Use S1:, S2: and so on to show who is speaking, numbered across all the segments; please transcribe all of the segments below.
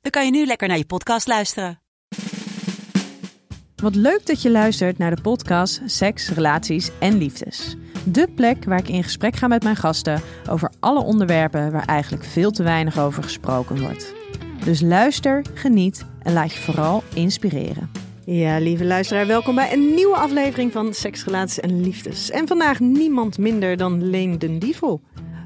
S1: dan kan je nu lekker naar je podcast luisteren.
S2: Wat leuk dat je luistert naar de podcast Seks, Relaties en Liefdes. De plek waar ik in gesprek ga met mijn gasten over alle onderwerpen waar eigenlijk veel te weinig over gesproken wordt. Dus luister, geniet en laat je vooral inspireren. Ja, lieve luisteraar, welkom bij een nieuwe aflevering van Seks, Relaties en Liefdes. En vandaag niemand minder dan Leen den Dievel.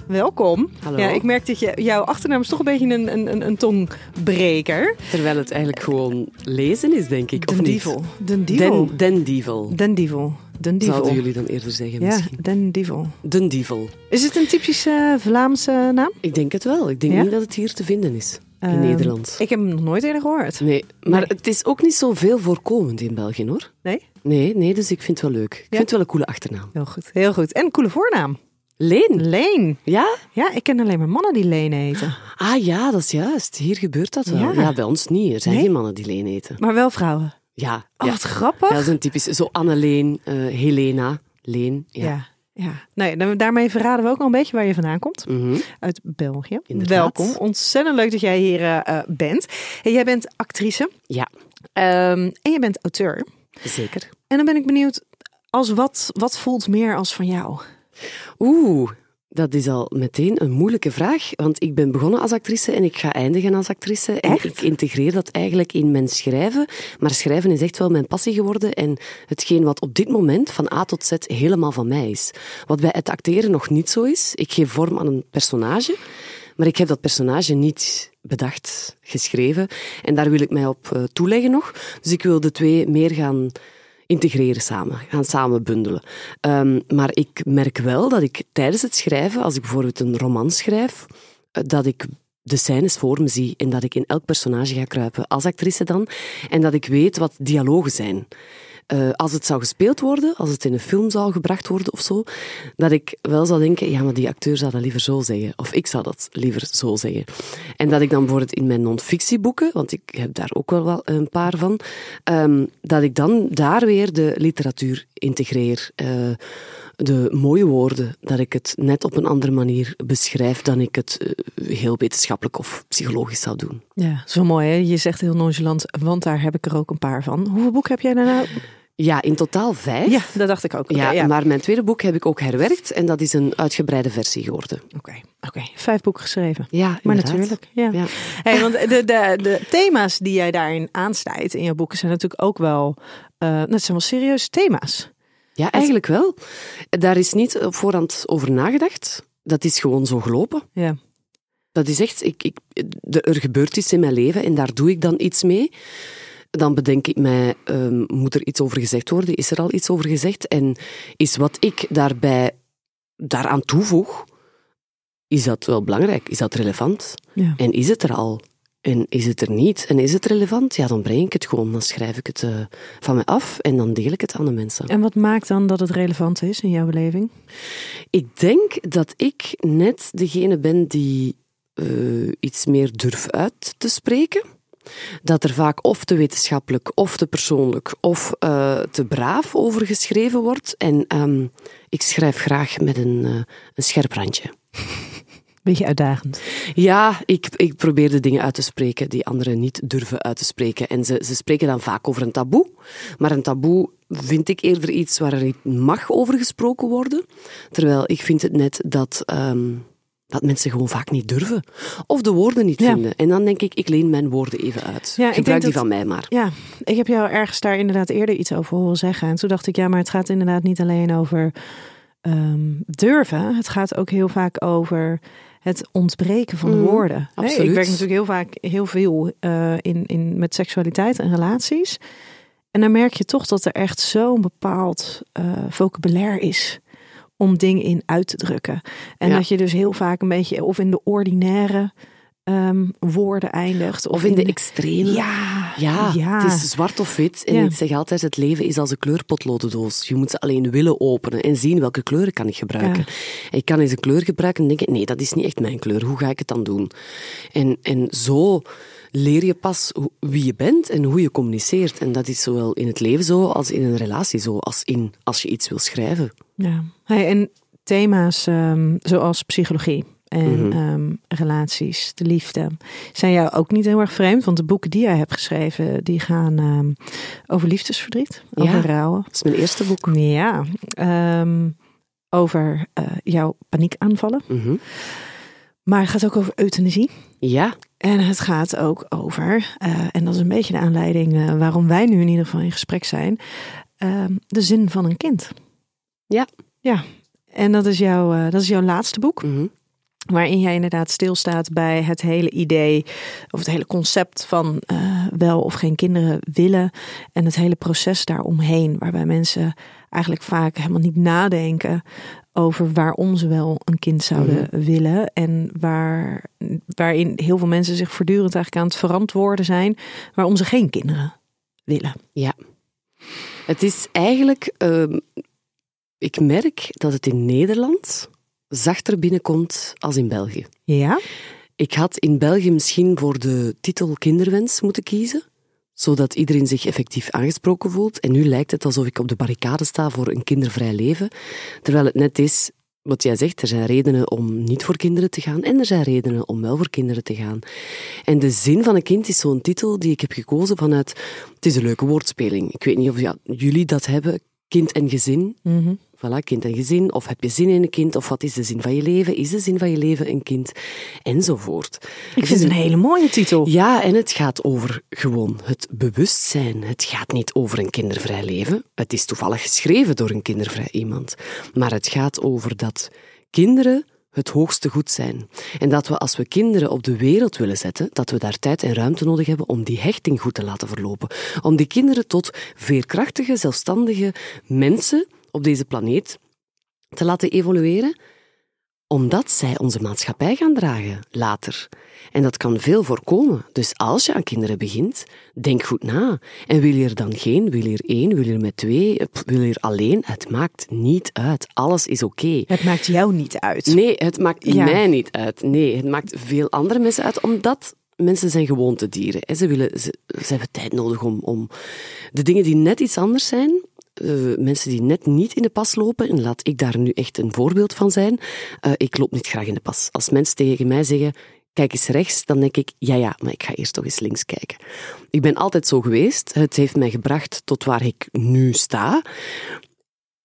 S2: Welkom.
S3: Hallo.
S2: Ja, ik merk dat je, jouw achternaam is toch een beetje een, een, een, tongbreker.
S3: Terwijl het eigenlijk gewoon lezen is, denk ik. of
S2: Den
S3: niet?
S2: Dievel. Den Dievel.
S3: Den, den Dievel.
S2: Den.
S3: Zouden jullie dan eerder zeggen
S2: Ja,
S3: misschien.
S2: Den Dievel.
S3: Den.
S2: Is het een typische Vlaamse naam?
S3: Ik denk het wel. Ik denk
S2: Ja?
S3: niet dat het hier te vinden is. In
S2: Ehm,
S3: Nederland.
S2: Ik heb hem nog nooit eerder gehoord.
S3: Nee, maar
S2: Nee.
S3: het is ook niet zo veel voorkomend in België, hoor.
S2: Nee?
S3: Nee, nee, dus ik vind het wel leuk. Ik
S2: Ja?
S3: vind het wel een coole achternaam.
S2: Heel goed, heel goed. En een coole voornaam.
S3: Leen.
S2: Leen.
S3: Ja?
S2: Ja, ik ken alleen maar mannen die Leen heten.
S3: Ah ja, dat is juist. Hier gebeurt dat wel.
S2: Ja.
S3: Ja, bij ons niet. Er zijn
S2: Nee?
S3: geen mannen die Leen eten.
S2: Maar wel vrouwen.
S3: Ja.
S2: Oh,
S3: ja.
S2: wat grappig.
S3: Ja, dat is een typisch... Zo Anneleen, eh Helena, Leen. Ja.
S2: Ja. ja. Daarmee verraden we ook al een beetje waar je vandaan komt.
S3: Mhm.
S2: Uit België.
S3: Inderdaad.
S2: Welkom. Ontzettend leuk dat jij hier eh, eh, bent. Hey, jij bent actrice
S3: ja,
S2: ehm, en je bent auteur.
S3: zeker.
S2: En dan ben ik benieuwd, als wat, wat voelt meer als van jou?
S3: Oeh, dat is al meteen een moeilijke vraag. Want ik ben begonnen als actrice en ik ga eindigen als actrice. En
S2: Echt?
S3: ik integreer dat eigenlijk in mijn schrijven. Maar schrijven is echt wel mijn passie geworden. En hetgeen wat op dit moment van A tot Z helemaal van mij is. Wat bij het acteren nog niet zo is. Ik geef vorm aan een personage. Maar ik heb dat personage niet bedacht, geschreven. En daar wil ik mij op eh, toeleggen nog. Dus ik wil de twee meer gaan integreren samen, gaan samen bundelen. Ehm, maar ik merk wel dat ik tijdens het schrijven, als ik bijvoorbeeld een roman schrijf, eh, dat ik de scènes voor me zie en dat ik in elk personage ga kruipen, als actrice dan, en dat ik weet wat dialogen zijn. Eh, als het zou gespeeld worden, als het in een film zou gebracht worden of zo, dat ik wel zou denken, ja, maar die acteur zou dat liever zo zeggen. Of ik zou dat liever zo zeggen. En dat ik dan bijvoorbeeld in mijn non-fictieboeken, want ik heb daar ook wel, een paar van, ehm, dat ik dan daar weer de literatuur integreer. eh, de mooie woorden, dat ik het net op een andere manier beschrijf dan ik het eh, heel wetenschappelijk of psychologisch zou doen.
S2: Ja, zo mooi hè. Je zegt heel nonchalant, want daar heb ik er ook een paar van. Hoeveel boeken heb jij daarna?
S3: Ja, in totaal vijf.
S2: Ja, dat dacht ik ook.
S3: Ja,
S2: ja.
S3: maar mijn tweede boek heb ik ook herwerkt en dat is een uitgebreide versie geworden.
S2: Oké, oké. Vijf boeken geschreven.
S3: Ja,
S2: Maar
S3: inderdaad.
S2: natuurlijk, ja.
S3: Ja.
S2: Hey, want de, de, de thema's die jij daarin aansnijdt in je boeken zijn natuurlijk ook wel, dat zijn wel serieuze thema's.
S3: Ja, eigenlijk wel. Daar is niet op voorhand over nagedacht. Dat is gewoon zo gelopen.
S2: Ja.
S3: Dat is echt, ik, ik, er gebeurt iets in mijn leven en daar doe ik dan iets mee. Dan bedenk ik mij, ehm, moet er iets over gezegd worden? Is er al iets over gezegd? En is wat ik daarbij daaraan toevoeg, is dat wel belangrijk? Is dat relevant?
S2: Ja.
S3: En is het er al? En is het er niet? En is het relevant? Ja, dan breng ik het gewoon. Dan schrijf ik het eh, van me af en dan deel ik het aan de mensen.
S2: En wat maakt dan dat het relevant is in jouw beleving?
S3: Ik denk dat ik net degene ben die eh, iets meer durf uit te spreken. Dat er vaak of te wetenschappelijk, of te persoonlijk, of eh, te braaf over geschreven wordt. En ehm, ik schrijf graag met een, een scherp randje.
S2: Beetje uitdagend.
S3: Ja, ik, ik probeer de dingen uit te spreken die anderen niet durven uit te spreken. En ze, ze spreken dan vaak over een taboe. Maar een taboe vind ik eerder iets waar er niet mag over gesproken worden. Terwijl ik vind het net dat, ehm, dat mensen gewoon vaak niet durven. Of de woorden niet
S2: Ja.
S3: vinden. En dan denk ik, ik leen mijn woorden even uit.
S2: Ja, ik
S3: Gebruik
S2: denk
S3: die
S2: dat-
S3: van mij maar.
S2: Ja, ik heb jou ergens daar inderdaad eerder iets over horen zeggen. En toen dacht ik, ja, maar het gaat inderdaad niet alleen over ehm, durven. Het gaat ook heel vaak over het ontbreken van
S3: Mm,
S2: woorden. Ik werk natuurlijk heel vaak heel veel eh, in, in, met seksualiteit en relaties. En dan merk je toch dat er echt zo'n bepaald eh vocabulaire is om dingen in uit te drukken. En
S3: Ja.
S2: dat je dus heel vaak een beetje of in de ordinaire ehm, woorden eindigt.
S3: Of in de extreme.
S2: Ja,
S3: Ja,
S2: ja.
S3: het is zwart of wit. En
S2: Ja.
S3: ik zeg altijd, het leven is als een kleurpotlodendoos. Je moet ze alleen willen openen en zien welke kleuren kan ik gebruiken. En ik kan eens een kleur gebruiken en denken, nee, dat is niet echt mijn kleur. Hoe ga ik het dan doen? En, en zo leer je pas wie je bent en hoe je communiceert. En dat is zowel in het leven zo, als in een relatie zo, als in als je iets wil schrijven.
S2: Ja. Hey, en thema's ehm, zoals psychologie en
S3: Mhm.
S2: ehm, relaties, de liefde, zijn jou ook niet heel erg vreemd. Want de boeken die jij hebt geschreven, die gaan ehm, over liefdesverdriet, over rouwen.
S3: Dat is mijn eerste boek.
S2: Ja, ehm, over eh, jouw paniekaanvallen.
S3: Mhm.
S2: Maar het gaat ook over euthanasie.
S3: Ja,
S2: En het gaat ook over, eh, en dat is een beetje de aanleiding eh, waarom wij nu in ieder geval in gesprek zijn, de zin van een kind.
S3: Ja.
S2: Ja, en dat is, jouw, dat is jouw laatste boek,
S3: mhm.
S2: Waarin jij inderdaad stilstaat bij het hele idee, of het hele concept van eh, wel of geen kinderen willen. En het hele proces daaromheen, waarbij mensen eigenlijk vaak helemaal niet nadenken over waarom ze wel een kind zouden willen. En waar, waarin heel veel mensen zich voortdurend eigenlijk aan het verantwoorden zijn waarom ze geen kinderen willen.
S3: Het is eigenlijk, ehm, ik merk dat het in Nederland zachter binnenkomt als in België.
S2: Ja?
S3: Ik had in België misschien voor de titel kinderwens moeten kiezen, zodat iedereen zich effectief aangesproken voelt. En nu lijkt het alsof ik op de barricade sta voor een kindervrij leven, terwijl het net is wat jij zegt, er zijn redenen om niet voor kinderen te gaan en er zijn redenen om wel voor kinderen te gaan. En de zin van een kind is zo'n titel die ik heb gekozen vanuit, het is een leuke woordspeling. Ik weet niet of ja, jullie dat hebben, kind en gezin.
S2: Mhm.
S3: Voilà, kind en gezin. Of heb je zin in een kind? Of wat is de zin van je leven? Is de zin van je leven een kind? Enzovoort.
S2: Ik vind het een hele mooie titel.
S3: Ja, en het gaat over gewoon het bewustzijn. Het gaat niet over een kindervrij leven. Het is toevallig geschreven door een kindervrij iemand. Maar het gaat over dat kinderen het hoogste goed zijn. En dat we als we kinderen op de wereld willen zetten, dat we daar tijd en ruimte nodig hebben om die hechting goed te laten verlopen. Om die kinderen tot veerkrachtige, zelfstandige mensen op deze planeet te laten evolueren omdat zij onze maatschappij gaan dragen later. En dat kan veel voorkomen. Dus als je aan kinderen begint, denk goed na. En wil je er dan geen, wil je er één, wil je er met twee, wil je er alleen? Het maakt niet uit. Alles is oké.
S2: Het maakt jou niet uit.
S3: Nee, het maakt
S2: Ja.
S3: mij niet uit. Nee, het maakt veel andere mensen uit, omdat mensen zijn gewoontedieren. En ze, willen, ze, ze hebben tijd nodig om, om de dingen die net iets anders zijn, eh, mensen die net niet in de pas lopen, en laat ik daar nu echt een voorbeeld van zijn, eh, ik loop niet graag in de pas. Als mensen tegen mij zeggen, kijk eens rechts, dan denk ik, ja ja, maar ik ga eerst toch eens links kijken. Ik ben altijd zo geweest. Het heeft mij gebracht tot waar ik nu sta.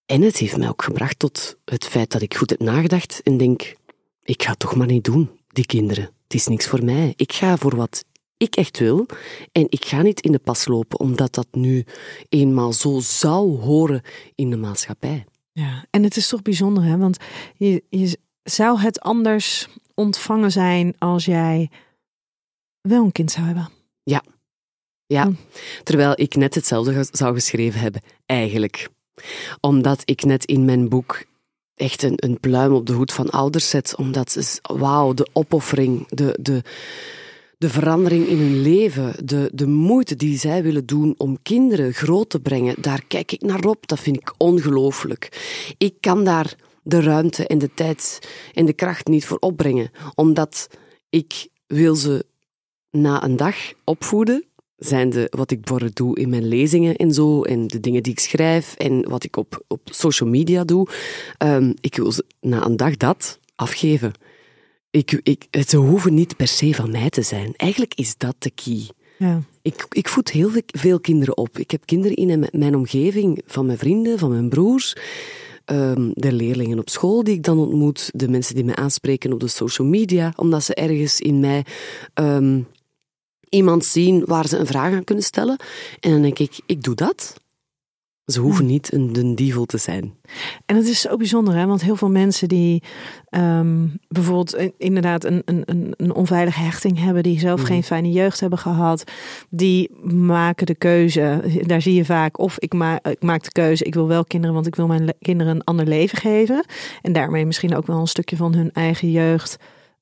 S3: En het heeft mij ook gebracht tot het feit dat ik goed heb nagedacht en denk, ik ga het toch maar niet doen, die kinderen. Het is niks voor mij. Ik ga voor wat ik echt wil en ik ga niet in de pas lopen omdat dat nu eenmaal zo zou horen in de maatschappij.
S2: Ja, en het is toch bijzonder, hè? Want je, je zou het anders ontvangen zijn als jij wel een kind zou hebben.
S3: Ja,
S2: Hm.
S3: terwijl ik net hetzelfde zou geschreven hebben, eigenlijk. Omdat ik net in mijn boek echt een, een pluim op de hoed van ouders zet. Omdat, ze- wauw, de opoffering, de, de, de verandering in hun leven, de, de moeite die zij willen doen om kinderen groot te brengen, daar kijk ik naar op. Dat vind ik ongelooflijk. Ik kan daar de ruimte en de tijd en de kracht niet voor opbrengen, omdat ik wil ze na een dag opvoeden, zijnde wat ik voor doe in mijn lezingen en zo, en de dingen die ik schrijf en wat ik op, op social media doe. Ehm, ik wil ze na een dag dat afgeven. Ik, ik, ze hoeven niet per se van mij te zijn. Eigenlijk is dat de key.
S2: Ja.
S3: Ik, ik voed heel veel, kinderen op. Ik heb kinderen in mijn- omgeving, van mijn vrienden, van mijn broers, ehm, de leerlingen op school die ik dan ontmoet, de mensen die mij aanspreken op de social media, omdat ze ergens in mij ehm, iemand zien waar ze een vraag aan kunnen stellen. En dan denk ik, ik doe dat. Ze hoeven niet een, een dievel te zijn.
S2: En het is zo bijzonder, hè? Want heel veel mensen die ehm, bijvoorbeeld in- inderdaad een, een, een, onveilige hechting hebben, die zelf geen fijne jeugd hebben gehad, die maken de keuze. Daar zie je vaak of ik, ma ik maak de keuze, ik wil wel kinderen, want ik wil mijn kinderen een ander leven geven. En daarmee misschien ook wel een stukje van hun eigen jeugd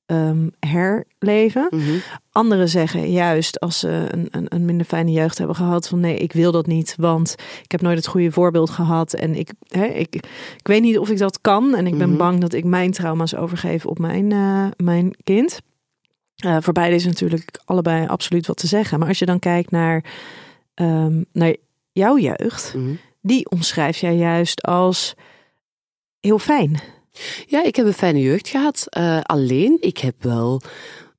S2: ehm, herleven.
S3: Mhm.
S2: Anderen zeggen juist als ze een, een, een minder fijne jeugd hebben gehad van nee, ik wil dat niet, want ik heb nooit het goede voorbeeld gehad en ik, hè, ik, ik weet niet of ik dat kan en ik ben
S3: Mhm.
S2: bang dat ik mijn trauma's overgeef op mijn, eh, mijn kind. Eh, voor beide is natuurlijk allebei absoluut wat te zeggen. Maar als je dan kijkt naar, ehm, naar jouw jeugd,
S3: Mhm.
S2: die omschrijf jij juist als heel fijn.
S3: Ja, ik heb een fijne jeugd gehad. Eh, alleen, ik heb wel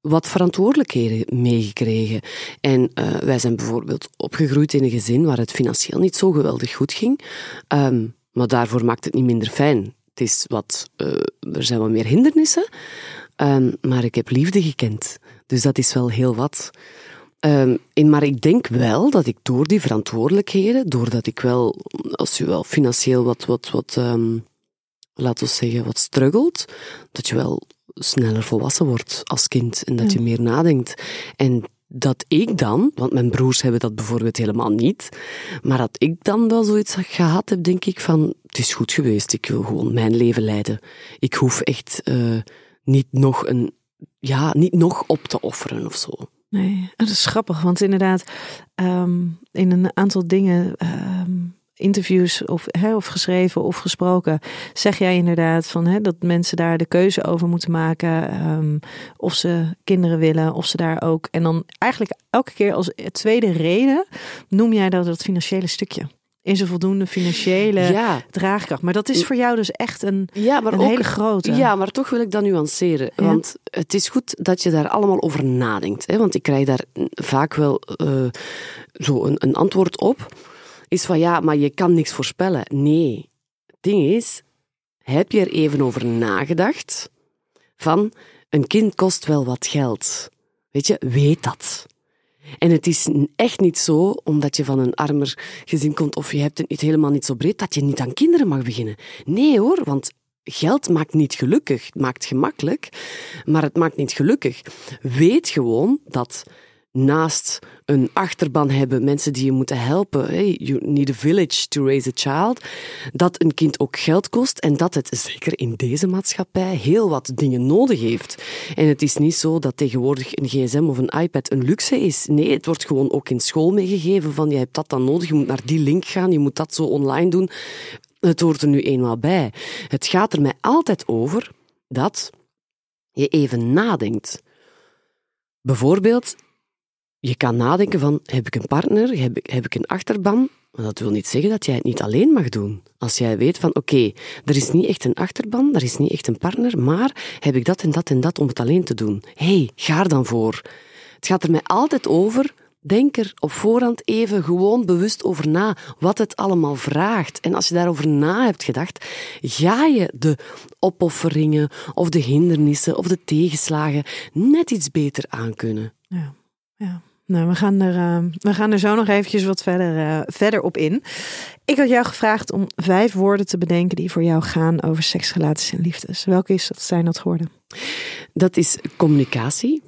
S3: wat verantwoordelijkheden meegekregen. En eh, wij zijn bijvoorbeeld opgegroeid in een gezin waar het financieel niet zo geweldig goed ging. Ehm, maar daarvoor maakt het niet minder fijn. Het is wat, eh, er zijn wat meer hindernissen. Ehm, maar ik heb liefde gekend. Dus dat is wel heel wat. Ehm, en, maar ik denk wel dat ik door die verantwoordelijkheden, doordat ik wel, als je wel financieel wat, wat, wat laten we zeggen, wat struggelt, dat je wel sneller volwassen wordt als kind en dat je meer nadenkt. En dat ik dan, want mijn broers hebben dat bijvoorbeeld helemaal niet, maar dat ik dan wel zoiets gehad heb, denk ik, van het is goed geweest, ik wil gewoon mijn leven leiden. Ik hoef echt eh, niet nog een, ja, niet nog op te offeren of zo.
S2: Nee, dat is grappig, want inderdaad, ehm, in een aantal dingen, ehm, interviews of, hè, of geschreven of gesproken, zeg jij inderdaad van hè, dat mensen daar de keuze over moeten maken ehm, of ze kinderen willen, of ze daar ook. En dan eigenlijk elke keer als tweede reden noem jij dat het financiële stukje. Is er voldoende financiële
S3: Ja,
S2: draagkracht? Maar dat is voor jou dus echt een,
S3: ja maar
S2: een
S3: ook,
S2: hele grote.
S3: Ja, maar toch wil ik dat nuanceren.
S2: Ja.
S3: Want het is goed dat je daar allemaal over nadenkt. Hè? Want ik krijg daar vaak wel eh, zo een, een antwoord op. Is van ja, maar je kan niks voorspellen. Nee. Het ding is, heb je er even over nagedacht? Van, een kind kost wel wat geld. Weet je, weet dat. En het is echt niet zo, omdat je van een armer gezin komt of je hebt het helemaal niet zo breed, dat je niet aan kinderen mag beginnen. Nee hoor, want geld maakt niet gelukkig. Het maakt gemakkelijk, maar het maakt niet gelukkig. Weet gewoon dat naast een achterban hebben, mensen die je moeten helpen, you need a village to raise a child, dat een kind ook geld kost en dat het zeker in deze maatschappij heel wat dingen nodig heeft. En het is niet zo dat tegenwoordig een gsm of een iPad een luxe is. Nee, het wordt gewoon ook in school meegegeven van je hebt dat dan nodig, je moet naar die link gaan, je moet dat zo online doen. Het hoort er nu eenmaal bij. Het gaat er mij altijd over dat je even nadenkt. Bijvoorbeeld, je kan nadenken van, heb ik een partner, heb ik, heb ik een achterban? Maar dat wil niet zeggen dat jij het niet alleen mag doen. Als jij weet van, oké, er is niet echt een achterban, er is niet echt een partner, maar heb ik dat en dat en dat om het alleen te doen? Hé, hey, ga er dan voor. Het gaat er mij altijd over, denk er op voorhand even gewoon bewust over na, wat het allemaal vraagt. En als je daarover na hebt gedacht, ga je de opofferingen of de hindernissen of de tegenslagen net iets beter aankunnen.
S2: Ja, ja. Nou, we gaan, er, eh, we gaan er zo nog eventjes wat verder, eh, verder op in. Ik had jou gevraagd om vijf woorden te bedenken die voor jou gaan over seks, relaties en liefdes. Welke is dat, zijn dat geworden?
S3: Dat is communicatie,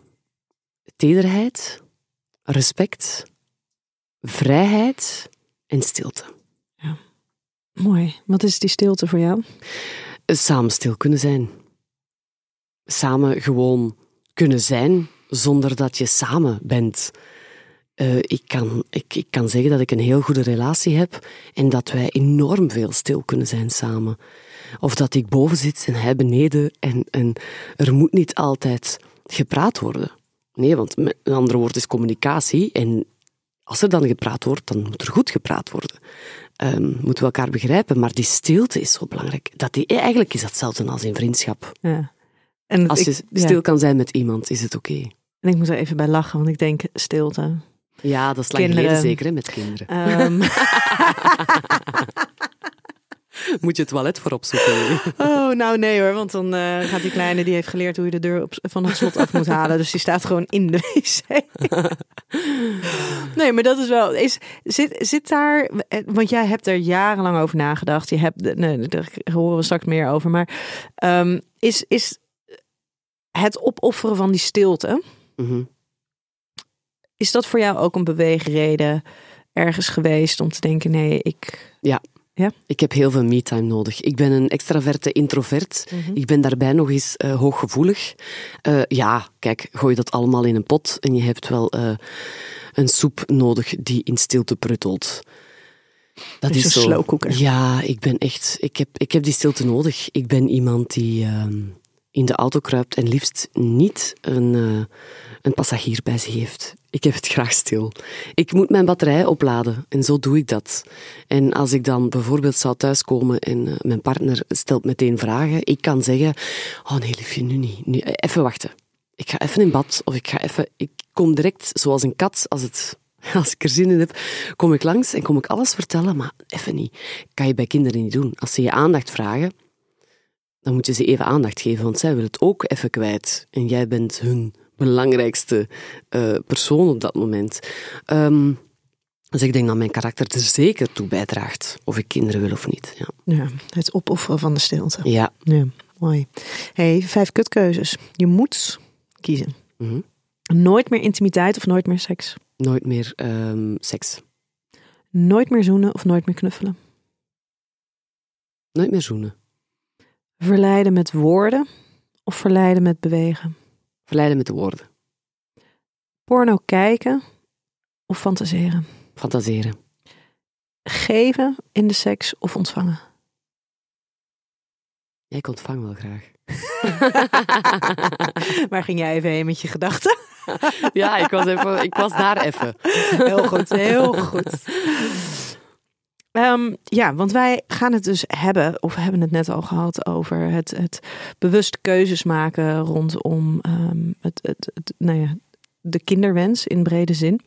S3: tederheid, respect, vrijheid en stilte.
S2: Mooi. Wat is die stilte voor jou?
S3: Samen stil kunnen zijn. Samen gewoon kunnen zijn zonder dat je samen bent. Eh, ik, kan, ik, ik kan zeggen dat ik een heel goede relatie heb en dat wij enorm veel stil kunnen zijn samen. Of dat ik boven zit en hij beneden en, en er moet niet altijd gepraat worden. Nee, want met een andere woord is communicatie en als er dan gepraat wordt, dan moet er goed gepraat worden. Ehm, moeten we elkaar begrijpen, maar die stilte is zo belangrijk. Dat die, eigenlijk is dat hetzelfde als in vriendschap.
S2: Ja. En
S3: Als
S2: ik,
S3: je
S2: ja.
S3: stil kan zijn met iemand, is het oké.
S2: En ik moet er even bij lachen, want ik denk stilte.
S3: Ja, dat is lang
S2: Kinderen.
S3: geleden zeker, hè, met kinderen.
S2: Ehm,
S3: Moet je het toilet voor opzoeken.
S2: oh, nou nee hoor, want dan eh, gaat die kleine, die heeft geleerd hoe je de deur op, van het slot af moet halen. Dus die staat gewoon in de wc. nee, maar dat is wel, is, zit, zit daar, eh, want jij hebt er jarenlang over nagedacht. Je hebt, nee, daar horen we straks meer over. Maar ehm, is, is het opofferen van die stilte, Is dat voor jou ook een beweegreden ergens geweest om te denken, nee, ik...
S3: Ja.
S2: Ja?
S3: Ik heb heel veel me-time nodig. Ik ben een extraverte introvert.
S2: Mhm.
S3: Ik ben daarbij nog eens eh, hooggevoelig. Eh, ja, kijk, gooi dat allemaal in een pot en je hebt wel eh, een soep nodig die in stilte pruttelt. Dat
S2: Dus
S3: is
S2: een
S3: zo. Ja, ik ben echt... Ik heb, ik heb die stilte nodig. Ik ben iemand die ehm, in de auto kruipt en liefst niet een, eh, een passagier bij zich heeft. Ik heb het graag stil. Ik moet mijn batterij opladen en zo doe ik dat. En als ik dan bijvoorbeeld zou thuiskomen en eh, mijn partner stelt meteen vragen, ik kan zeggen, oh nee liefje, nu niet. Nu, eh, even wachten. Ik ga even in bad of ik ga even... Ik kom direct zoals een kat als het... Als ik er zin in heb, kom ik langs en kom ik alles vertellen, maar even niet. Kan je bij kinderen niet doen. Als ze je aandacht vragen, dan moet je ze even aandacht geven, want zij willen het ook even kwijt. En jij bent hun belangrijkste eh, persoon op dat moment. Ehm, dus ik denk dat mijn karakter er zeker toe bijdraagt, of ik kinderen wil of niet. Ja.
S2: Ja, het opofferen van de stilte.
S3: ja.
S2: Ja, mooi. hey, vijf kutkeuzes. Je moet kiezen.
S3: Mhm.
S2: Nooit meer intimiteit of nooit meer seks.
S3: Nooit meer ehm, seks.
S2: Nooit meer zoenen of nooit meer knuffelen.
S3: Nooit meer zoenen.
S2: Verleiden met woorden of verleiden met bewegen.
S3: Verleiden met de woorden.
S2: Porno kijken of fantaseren.
S3: Fantaseren.
S2: Geven in de seks of ontvangen.
S3: Ja, ik ontvang wel graag.
S2: Waar ging jij even heen met je gedachten?
S3: ja, ik was, even, ik was daar even.
S2: Heel goed, heel goed. Ehm, ja, want wij gaan het dus hebben, of we hebben het net al gehad, over het, het bewust keuzes maken rondom ehm, het, het, het, nou ja, de kinderwens in brede zin.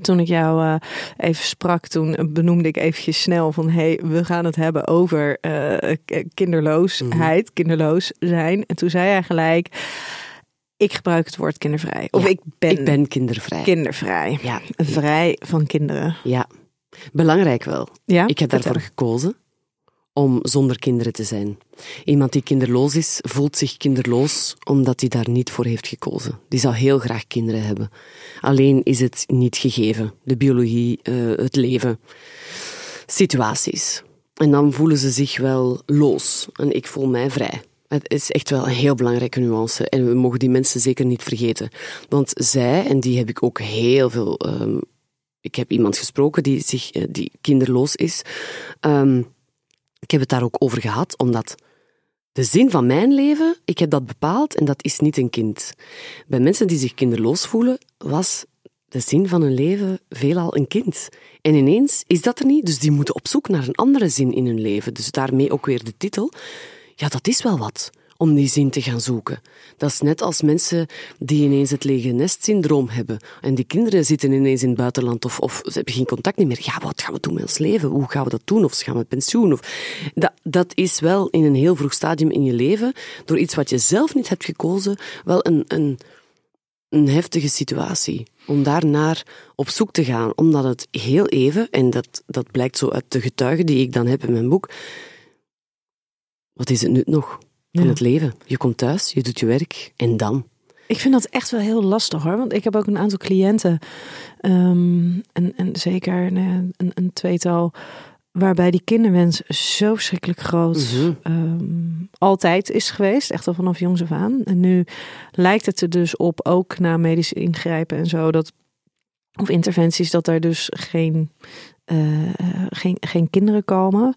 S2: Toen ik jou eh, even sprak, toen benoemde ik eventjes snel van... hey, we gaan het hebben over eh, kinderloosheid, kinderloos zijn. En toen zei hij gelijk, ik gebruik het woord kindervrij. Of
S3: Ja,
S2: ik ben,
S3: Ik ben kindervrij.
S2: kindervrij.
S3: Ja,
S2: Vrij van kinderen.
S3: ja. Belangrijk wel.
S2: Ja?
S3: Ik heb daarvoor gekozen om zonder kinderen te zijn. Iemand die kinderloos is, voelt zich kinderloos omdat hij daar niet voor heeft gekozen. Die zou heel graag kinderen hebben. Alleen is het niet gegeven. De biologie, eh, het leven, situaties. En dan voelen ze zich wel los. En ik voel mij vrij. Het is echt wel een heel belangrijke nuance. En we mogen die mensen zeker niet vergeten. Want zij, en die heb ik ook heel veel ehm, ik heb iemand gesproken die, zich, eh, die kinderloos is. Ehm, ik heb het daar ook over gehad, omdat de zin van mijn leven, ik heb dat bepaald en dat is niet een kind. Bij mensen die zich kinderloos voelen, was de zin van hun leven veelal een kind. En ineens is dat er niet, dus die moeten op zoek naar een andere zin in hun leven. Dus daarmee ook weer de titel. Ja, dat is wel wat om die zin te gaan zoeken. Dat is net als mensen die ineens het lege nest-syndroom hebben. En die kinderen zitten ineens in het buitenland of, of ze hebben geen contact meer. Ja, wat gaan we doen met ons leven? Hoe gaan we dat doen? Of gaan we met pensioen? Of... Dat, dat is wel in een heel vroeg stadium in je leven, door iets wat je zelf niet hebt gekozen, wel een, een, een heftige situatie. Om daarnaar op zoek te gaan. Omdat het heel even, en dat, dat blijkt zo uit de getuigen die ik dan heb in mijn boek, wat is het nut nog van
S2: Ja.
S3: het leven? Je komt thuis, je doet je werk en dan?
S2: Ik vind dat echt wel heel lastig hoor. Want ik heb ook een aantal cliënten. ehm, en, en zeker nou ja, een, een tweetal. Waarbij die kinderwens zo verschrikkelijk groot ehm, altijd is geweest. Echt al vanaf jongs af aan. En nu lijkt het er dus op, ook na medische ingrijpen en zo. Dat, of interventies, dat er dus geen, eh, geen, geen kinderen komen.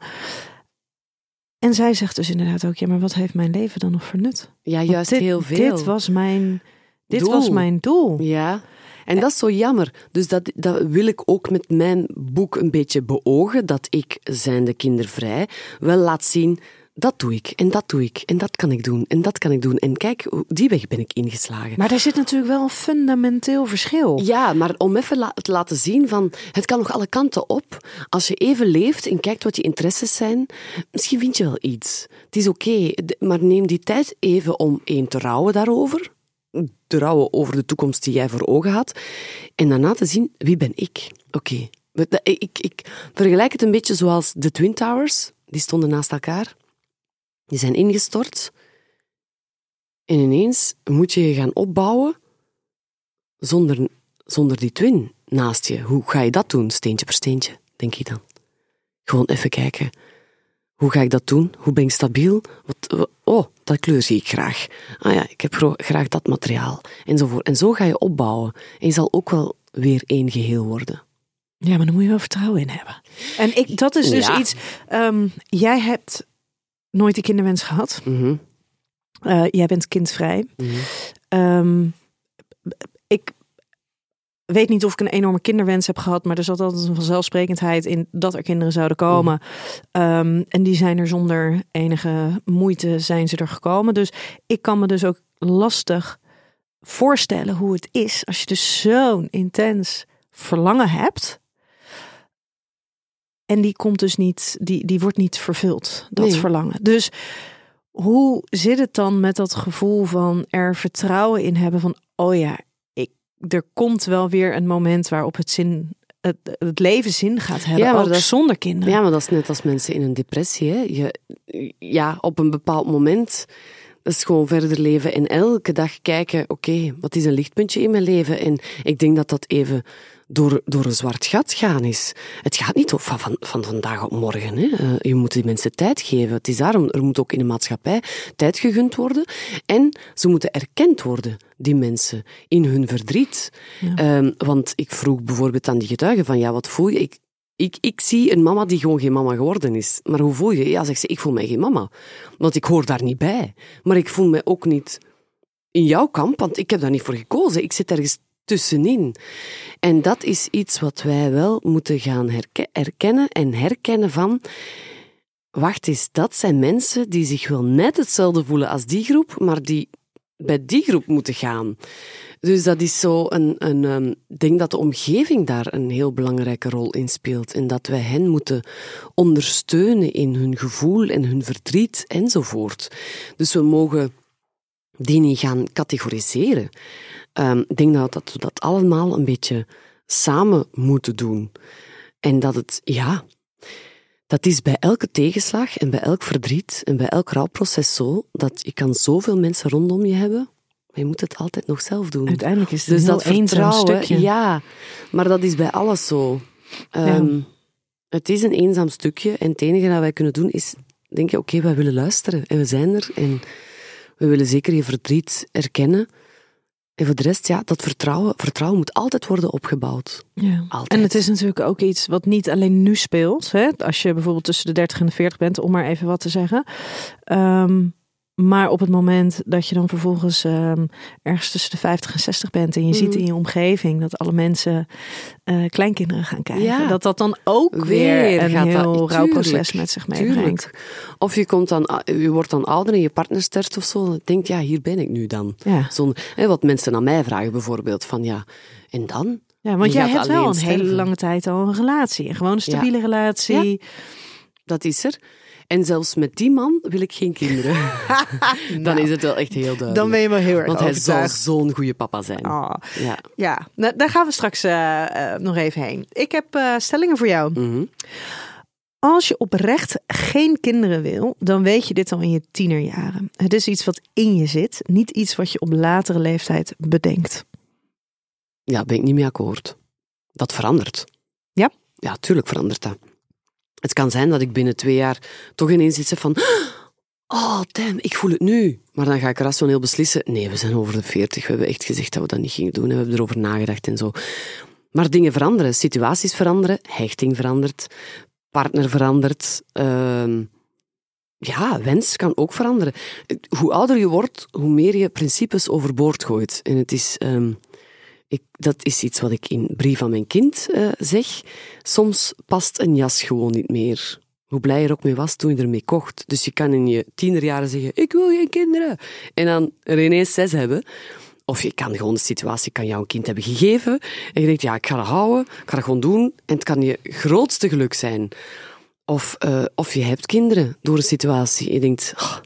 S2: En zij zegt dus inderdaad ook, ja, maar wat heeft mijn leven dan nog voor nut?
S3: Ja, juist
S2: dit,
S3: heel veel.
S2: Dit was mijn, dit
S3: Doel.
S2: was mijn doel.
S3: Ja, en dat is zo jammer. Dus dat, dat wil ik ook met mijn boek een beetje beogen, dat ik, zijnde kindervrij, wel laat zien, dat doe ik, en dat doe ik, en dat kan ik doen, en dat kan ik doen. En kijk, die weg ben ik ingeslagen.
S2: Maar daar zit natuurlijk wel een fundamenteel verschil.
S3: Ja, maar om even te laten zien van het kan nog alle kanten op. Als je even leeft en kijkt wat je interesses zijn, misschien vind je wel iets. Het is oké, maar neem die tijd even om één te rouwen daarover. Te rouwen over de toekomst die jij voor ogen had. En daarna te zien, wie ben ik? Oké. Ik, ik vergelijk het een beetje zoals de Twin Towers. Die stonden naast elkaar. Die zijn ingestort. En ineens moet je je gaan opbouwen zonder, zonder die twin naast je. Hoe ga je dat doen, steentje per steentje, denk je dan? Gewoon even kijken. Hoe ga ik dat doen? Hoe ben ik stabiel? Wat, wa- oh, dat kleur zie ik graag. Ah ja, ik heb graag dat materiaal. Enzovoort. En zo ga je opbouwen. En je zal ook wel weer één geheel worden.
S2: Ja, maar dan moet je wel vertrouwen in hebben. En ik, dat is dus
S3: Ja.
S2: iets. ehm, jij hebt nooit een kinderwens gehad.
S3: Mhm,
S2: Eh, jij bent kindvrij.
S3: mhm.
S2: Ehm, ik weet niet of ik een enorme kinderwens heb gehad, maar er zat altijd een vanzelfsprekendheid in dat er kinderen zouden komen. Ehm, en die zijn er zonder enige moeite zijn ze er gekomen. Dus ik kan me dus ook lastig voorstellen hoe het is als je dus zo'n intens verlangen hebt. En die komt dus niet, die, die wordt niet vervuld, dat
S3: Nee.
S2: verlangen. Dus hoe zit het dan met dat gevoel van er vertrouwen in hebben van, oh ja, ik, er komt wel weer een moment waarop het zin, het, het leven zin gaat hebben,
S3: Ja, maar
S2: ook
S3: dat
S2: zonder kinderen.
S3: Ja, maar dat is net als mensen in een depressie. Hè. Je, ja, op een bepaald moment. Dat is gewoon verder leven en elke dag kijken, oké, wat is een lichtpuntje in mijn leven? En ik denk dat dat even door, door een zwart gat gaan is. Het gaat niet van, van, van vandaag op morgen. Hè. Eh, je moet die mensen tijd geven. Het is daarom, er moet ook in de maatschappij tijd gegund worden. En ze moeten erkend worden, die mensen, in hun verdriet. Ehm, want ik vroeg bijvoorbeeld aan die getuigen van, ja, wat voel je? Ik, ik, ik zie een mama die gewoon geen mama geworden is. Maar hoe voel je? Ja, zegt ze, ik voel mij geen mama. Want ik hoor daar niet bij. Maar ik voel mij ook niet in jouw kamp, want ik heb daar niet voor gekozen. Ik zit ergens tussenin. En dat is iets wat wij wel moeten gaan herke- erkennen en herkennen van... Wacht eens, dat zijn mensen die zich wel net hetzelfde voelen als die groep, maar die bij die groep moeten gaan. Dus dat is zo een, een um, denk dat de omgeving daar een heel belangrijke rol in speelt. En dat wij hen moeten ondersteunen in hun gevoel en hun verdriet enzovoort. Dus we mogen die niet gaan categoriseren. Um, ik denk dat, dat we dat allemaal een beetje samen moeten doen. En dat het, ja, dat is bij elke tegenslag en bij elk verdriet en bij elk rouwproces zo, dat je kan zoveel mensen rondom je hebben, maar je moet het altijd nog zelf doen.
S2: Uiteindelijk is het
S3: dus
S2: een
S3: dat
S2: eenzaam stukje.
S3: ja, maar dat is bij alles zo. Um, Het is een eenzaam stukje en het enige dat wij kunnen doen is denken, oké, okay, wij willen luisteren en we zijn er en we willen zeker je verdriet erkennen. En voor de rest, ja, dat vertrouwen, vertrouwen moet altijd worden opgebouwd.
S2: Ja.
S3: Altijd.
S2: En het is natuurlijk ook iets wat niet alleen nu speelt. Hè? Als je bijvoorbeeld tussen de 30 en de 40 bent, om maar even wat te zeggen. Um, maar op het moment dat je dan vervolgens um, ergens tussen de 50 en 60 bent en je mm. ziet in je omgeving dat alle mensen uh, kleinkinderen gaan krijgen,
S3: ja.
S2: dat dat dan ook weer, weer een heel dat, rouwproces met zich meebrengt.
S3: Of je, komt dan, je wordt dan ouder en je partner sterft of zo, en je denkt, ja, hier ben ik nu dan.
S2: Ja.
S3: Zo, hè, wat mensen aan mij vragen bijvoorbeeld, van ja, en dan?
S2: Ja, want jij hebt wel een sterven. hele lange tijd al een relatie, een gewoon een stabiele ja. relatie.
S3: Dat is er. En zelfs met die man wil ik geen kinderen. nou, dan is het wel echt heel duidelijk.
S2: Dan ben je wel heel erg
S3: Want hij zal zo'n goede papa zijn.
S2: Oh.
S3: Ja,
S2: ja. Nou, daar gaan we straks uh, uh, nog even heen. Ik heb uh, stellingen voor jou.
S3: Mm -hmm.
S2: Als je oprecht geen kinderen wil, dan weet je dit al in je tienerjaren. Het is iets wat in je zit, niet iets wat je op latere leeftijd bedenkt.
S3: Ja, ben ik niet mee akkoord. Dat verandert.
S2: Ja?
S3: Ja, tuurlijk verandert dat. Het kan zijn dat ik binnen twee jaar toch ineens iets heb van... Oh, damn, ik voel het nu. Maar dan ga ik rationeel beslissen... Nee, we zijn over de veertig. We hebben echt gezegd dat we dat niet gingen doen. En we hebben erover nagedacht en zo. Maar dingen veranderen. Situaties veranderen. Hechting verandert. Partner verandert. Uh, ja, wens kan ook veranderen. Hoe ouder je wordt, hoe meer je principes overboord gooit. En het is... Um, ik, dat is iets wat ik in Brief aan mijn kind uh, zeg. Soms past een jas gewoon niet meer. Hoe blij je er ook mee was toen je ermee kocht. Dus je kan in je tienerjaren zeggen, ik wil geen kinderen. En dan er ineens zes hebben. Of je kan gewoon de situatie, kan jou een kind hebben gegeven. En je denkt, ja, ik ga dat houden. Ik ga dat gewoon doen. En het kan je grootste geluk zijn. Of, uh, of je hebt kinderen door een situatie. Je denkt, oh,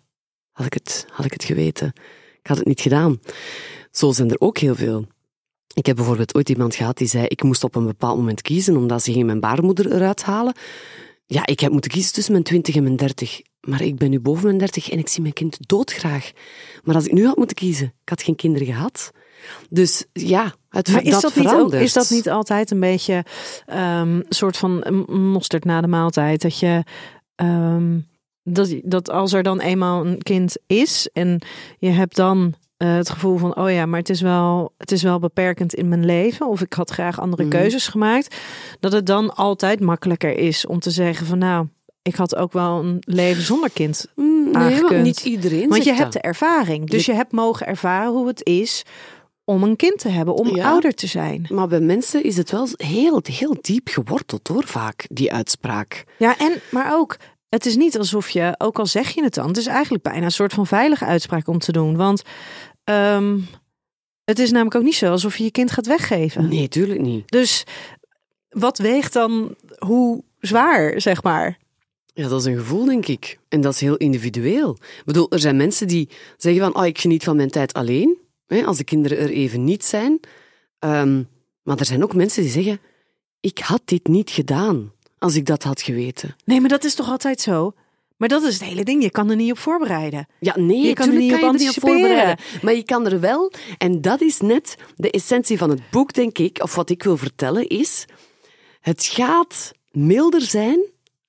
S3: had, ik het, had ik het geweten. Ik had het niet gedaan. Zo zijn er ook heel veel. Ik heb bijvoorbeeld ooit iemand gehad die zei, ik moest op een bepaald moment kiezen, omdat ze ging mijn baarmoeder eruit halen. Ja, ik heb moeten kiezen tussen mijn 20 en mijn 30. Maar ik ben nu boven mijn 30 en ik zie mijn kind doodgraag. Maar als ik nu had moeten kiezen, ik had geen kinderen gehad. Dus ja, het
S2: Maar is
S3: dat,
S2: dat, niet ook, is dat niet altijd een beetje ehm soort van mosterd na de maaltijd? Dat je ehm, dat, dat als er dan eenmaal een kind is en je hebt dan eh, het gevoel van oh ja, maar het is wel het is wel beperkend in mijn leven of ik had graag andere
S3: Mhm.
S2: keuzes gemaakt, dat het dan altijd makkelijker is om te zeggen van nou ik had ook wel een leven zonder kind.
S3: Mm, Nee, niet iedereen
S2: Want je hebt
S3: dat.
S2: de ervaring. Dus
S3: Je-
S2: je hebt mogen ervaren hoe het is om een kind te hebben, om
S3: Ja.
S2: ouder te zijn.
S3: Maar bij mensen is het wel heel, heel diep geworteld hoor, vaak, die uitspraak.
S2: Ja, en maar ook, het is niet alsof je, ook al zeg je het dan, het is eigenlijk bijna een soort van veilige uitspraak om te doen. Want ehm, het is namelijk ook niet zo alsof je je kind gaat weggeven.
S3: Nee, tuurlijk niet.
S2: Dus wat weegt dan hoe zwaar, zeg maar?
S3: Ja, dat is een gevoel, denk ik. En dat is heel individueel. Ik bedoel, er zijn mensen die zeggen van, oh, ik geniet van mijn tijd alleen, hè, als de kinderen er even niet zijn. Ehm, maar er zijn ook mensen die zeggen, ik had dit niet gedaan als ik dat had geweten.
S2: Nee, maar dat is toch altijd zo? Maar dat is het hele ding. Je kan er niet op voorbereiden.
S3: Ja, nee,
S2: Je kan er niet
S3: kan
S2: op
S3: je er niet op
S2: anticiperen.
S3: voorbereiden. Maar je kan er wel, en dat is net de essentie van het boek, denk ik, of wat ik wil vertellen, is: het gaat milder zijn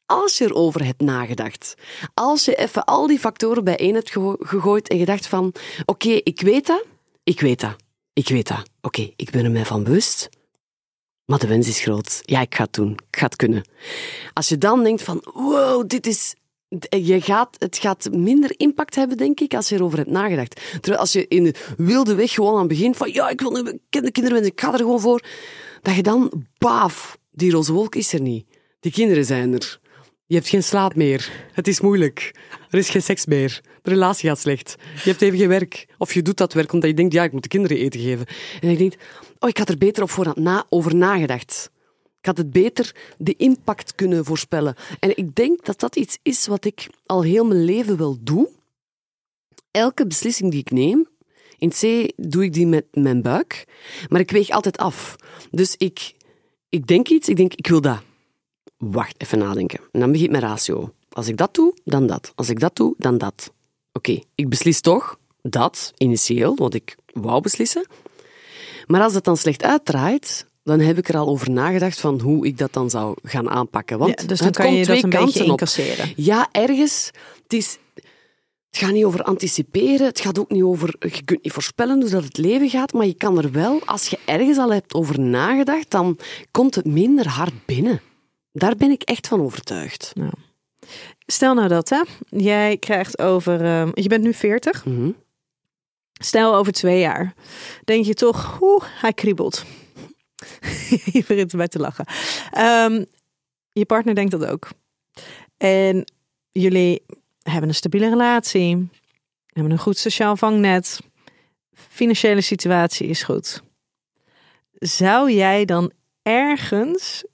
S3: als je erover hebt nagedacht. Als je even al die factoren bijeen hebt gegooid en gedacht van: oké, ik weet dat, ik weet dat, ik weet dat. Oké, ik ben er mij van bewust. Maar de wens is groot. Ja, ik ga het doen. Ik ga het kunnen. Als je dan denkt van, wow, dit is... Je gaat, het gaat minder impact hebben, denk ik, als je erover hebt nagedacht. Terwijl als je in de wilde weg gewoon aan het begin van, ja, ik wil nu ik ken de kinderen en ik ga er gewoon voor, dat je dan, baaf, die roze wolk is er niet. Die kinderen zijn er. Je hebt geen slaap meer. Het is moeilijk. Er is geen seks meer. De relatie gaat slecht. Je hebt even geen werk. Of je doet dat werk omdat je denkt, ja, ik moet de kinderen eten geven. En je denkt, oh, ik had er beter op voorhand na, over nagedacht. Had het beter de impact kunnen voorspellen. En ik denk dat dat iets is wat ik al heel mijn leven wel doe. Elke beslissing die ik neem, in C doe ik die met mijn buik, maar ik weeg altijd af. Dus ik, ik denk iets, ik denk, ik wil dat. Wacht, even nadenken. En dan begint mijn ratio. Als ik dat doe, dan dat. Als ik dat doe, dan dat. Oké, ik beslis toch dat, initieel, wat ik wou beslissen. Maar als het dan slecht uitdraait, dan heb ik er al over nagedacht van hoe ik dat dan zou gaan aanpakken. Want
S2: Ja, dus dan
S3: het
S2: kan
S3: komt
S2: je
S3: twee
S2: dat een beetje
S3: kanten op.
S2: incasseren.
S3: Ja, ergens. Het, is, het gaat niet over anticiperen. Het gaat ook niet over. Je kunt niet voorspellen hoe dat het leven gaat. Maar je kan er wel, als je ergens al hebt over nagedacht, dan komt het minder hard binnen. Daar ben ik echt van overtuigd.
S2: Stel nou dat, hè? Jij krijgt over. ehm, je bent nu 40.
S3: Mhm.
S2: Stel over twee jaar. Denk je toch, oeh, hij kriebelt. je begint erbij te lachen. Ehm, je partner denkt dat ook. En jullie hebben een stabiele relatie. Hebben een goed sociaal vangnet. Financiële situatie is goed. Zou jij dan ergens